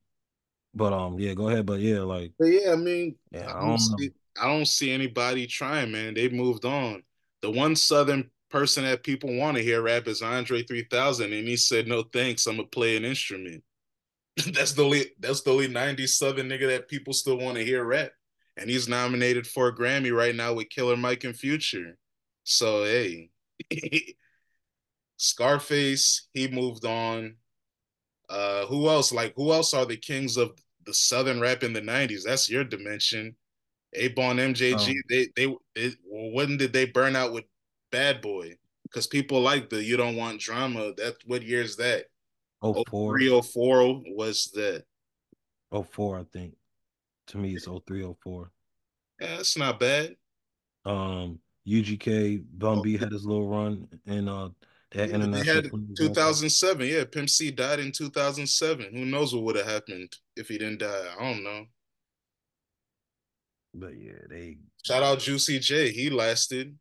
But um, yeah, go ahead. But yeah, like, but yeah, I mean, yeah, I, don't see, I don't see anybody trying, man. They moved on. The one Southern person that people want to hear rap is Andre 3000, and he said, "No thanks, I'm gonna play an instrument." that's the only that's the only 97 nigga that people still want to hear rap. And he's nominated for a Grammy right now with Killer Mike and Future. So hey. Scarface, he moved on. Uh who else? Like who else are the kings of the southern rap in the '90s. That's your dimension. A Bon MJG, Um, they they it, when did they burn out with Bad Boy? Because people like the "You Don't Want Drama." That what year is that? Oh four, 03, 04 was that? oh four, I think. To me, it's 03, 04. Yeah, that's not bad. Um, UGK Bun B had his little run and uh that Yeah, international. had 2007. Yeah, Pimp C died in 2007. Who knows what would have happened if he didn't die? I don't know. But yeah, they Shout out Juicy J. He lasted.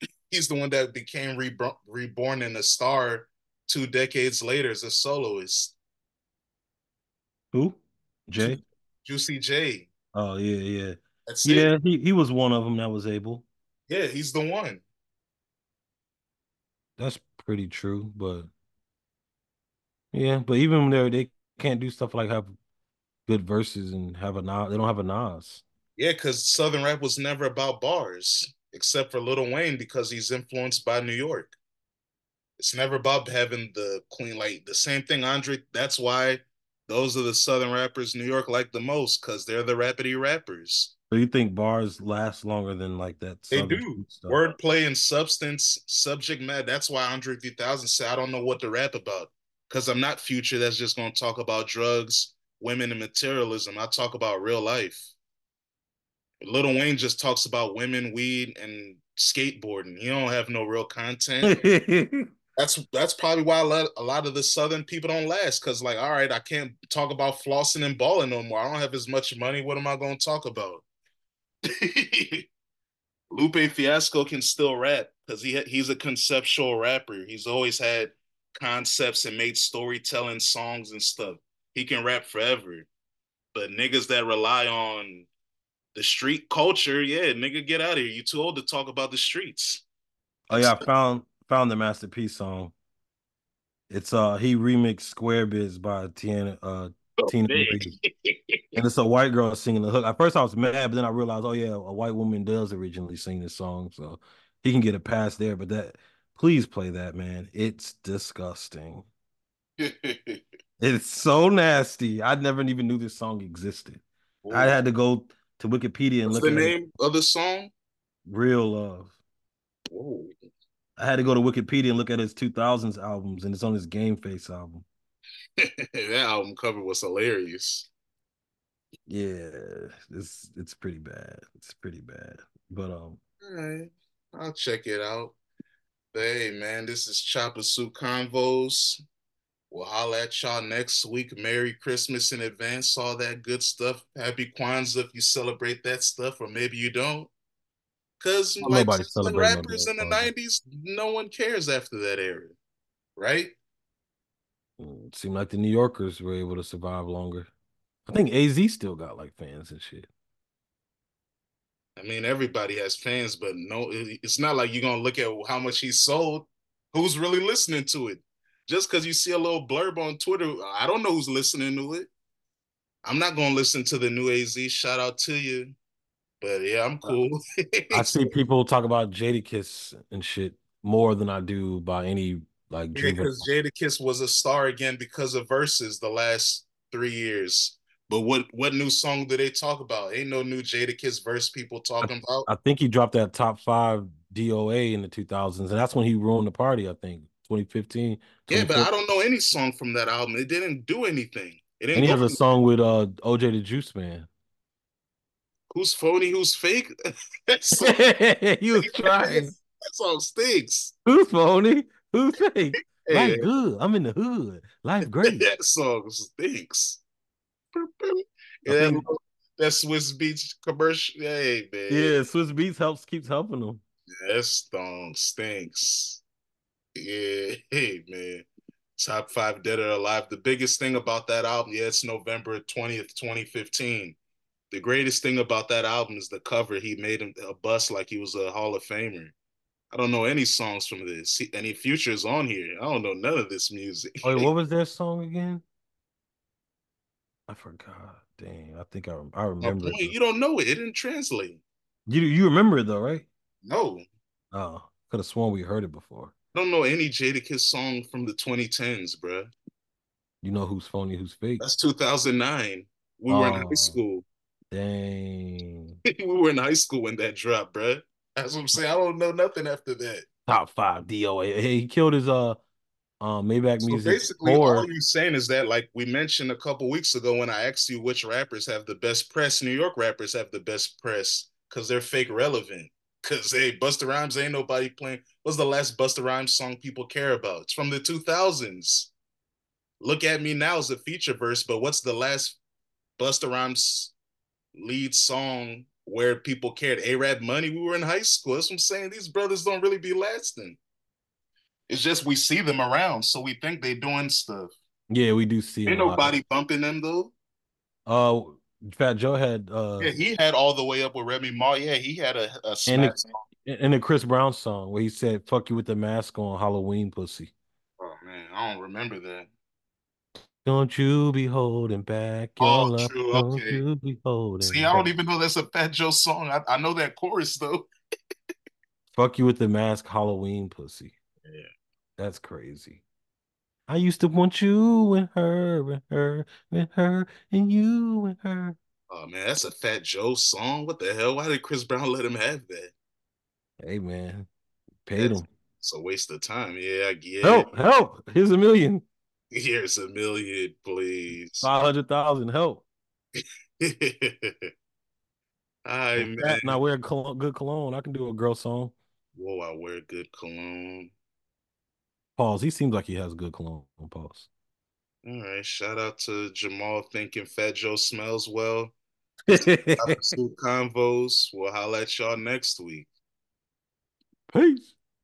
He's the one that became rebro- reborn in a star two decades later as a soloist. who? Jay? Juicy J. Oh yeah, yeah. That's it. Yeah, he, he was one of them that was able. Yeah, he's the one. That's pretty true, but yeah, but even there they can't do stuff like have good verses and have a Nas. They don't have a Nas. Yeah, because Southern rap was never about bars, except for Lil Wayne because he's influenced by New York. It's never about having the clean, like the same thing, Andre. That's why those are the Southern rappers New York like the most because they're the rapidy rappers. So you think bars last longer than like that? They do stuff? wordplay and substance, subject matter. That's why Andre 3000 said, "I don't know what to rap about because I'm not Future. That's just going to talk about drugs, women, and materialism. I talk about real life." Little Wayne just talks about women, weed, and skateboarding. He don't have no real content. that's that's probably why a lot, a lot of the southern people don't last because like all right i can't talk about flossing and balling no more. I don't have as much money. What am i going to talk about? Lupe fiasco can still rap because he he's a conceptual rapper. He's always had concepts and made storytelling songs and stuff. He can rap forever. But niggas that rely on the street culture yeah nigga get out of here. You too old to talk about the streets. Oh yeah, I found found the Master P song. It's uh he remixed Square Biz by Tiana uh Oh, Tina. And it's a white girl singing the hook. At first I was mad, but then I realized, oh yeah, a white woman does originally sing this song, so he can get a pass there. But that please play that, man. It's disgusting. It's so nasty. I never even knew this song existed. I had to go to Wikipedia and What's look the name of the song? Real Love. Whoa. I had to go to Wikipedia and look at his 2000s albums, and it's on his Game Face album. that album cover was hilarious. Yeah, it's it's pretty bad. It's pretty bad. But um, All right, I'll check it out. But hey, man, this is Choppa Suit Convos. We'll holla at y'all next week. Merry Christmas in advance, all that good stuff. Happy Kwanzaa if you celebrate that stuff, or maybe you don't. Because like nobody some celebrates no rappers in the 90s, no one cares after that era, right? mm, it seemed like the New Yorkers were able to survive longer. I think AZ still got like fans and shit. I mean, everybody has fans, but no, it's not like you're gonna look at how much he sold. Who's really listening to it? Just because you see a little blurb on Twitter, I don't know who's listening to it. I'm not gonna listen to the new AZ. Shout out to you, but yeah, I'm cool. I see people talk about Jadakiss and shit more than I do by any like Yeah, because Jadakiss was a star again because of verses the last three years. But what what new song do they talk about? Ain't no new Jadakiss verse people talking about. I think he dropped that top five DOA in the 2000s, and that's when he ruined the party. I think 2015. Yeah, but I don't know any song from that album. It didn't do anything. It didn't And he has a song with uh OJ the Juice Man. Who's phony, who's fake. that, song, he was trying. that song stinks. Who's phony? Who's fake? Hey, Life good. I'm in the hood. Life great. that song stinks. Yeah, that Swizz Beatz commercial. Hey man, Yeah, Swizz Beatz helps keeps helping him. that song stinks. Yeah, hey man. Top five dead or alive. The biggest thing about that album, yeah, it's November 20th, 2015. The greatest thing about that album is the cover. He made him a bust like he was a Hall of Famer. I don't know any songs from this. He- Any futures on here. I don't know none of this music. Oh, wait, what was their song again? I forgot. Dang, I think I I remember. point, it. you don't know it. It didn't translate. You you remember it though, right? No. Oh, could have sworn we heard it before. I don't know any Jadakiss song from the 2010s, bruh. You know who's phony, who's fake. That's 2009. We were in high oh. school. Dang. we were in high school when that dropped, bro. That's what I'm saying. I don't know nothing after that. Top five DOA. Hey, he killed his uh um Maybach so music. basically, or, all you're saying is that, like we mentioned a couple weeks ago when I asked you which rappers have the best press, New York rappers have the best press because they're fake relevant. Because hey, Busta Rhymes ain't nobody playing. What's the last Busta Rhymes song people care about? It's from the 2000s. Look at Me Now is a feature verse, but what's the last Busta Rhymes lead song where people cared? A-Rap Money. We were in high school. That's what I'm saying. These brothers don't really be lasting. It's just we see them around, so we think they're doing stuff. Yeah, we do see. Ain't nobody bumping them though. Uh, Fat Joe had. uh Yeah, he had all the way up with Remy Ma. Yeah, he had a, a and the, and the Chris Brown song where he said "fuck you with the mask on Halloween pussy." Oh man, I don't remember that. Don't you be holding back your oh, love. True. Don't okay. you be holding. See, I don't even know that's a Fat Joe song. I, I know that chorus though. Fuck you with the mask, Halloween pussy. Yeah, that's crazy. I used to want you and her and her and her and you and her. Oh man, that's a Fat Joe song. What the hell? Why did Chris Brown let him have that? Hey man, paid that's, him. It's a waste of time. Yeah, I get help, it. help. Here's a million. Here's a million, please. Five hundred thousand. Help. I man. Now wear good cologne. I can do a girl song. Whoa, I wear good cologne. Pause. He seems like he has good cologne. Pause. All right. Shout out to Jamaal thinking Fat Joe smells well. Convos. We'll holla at y'all next week. Peace.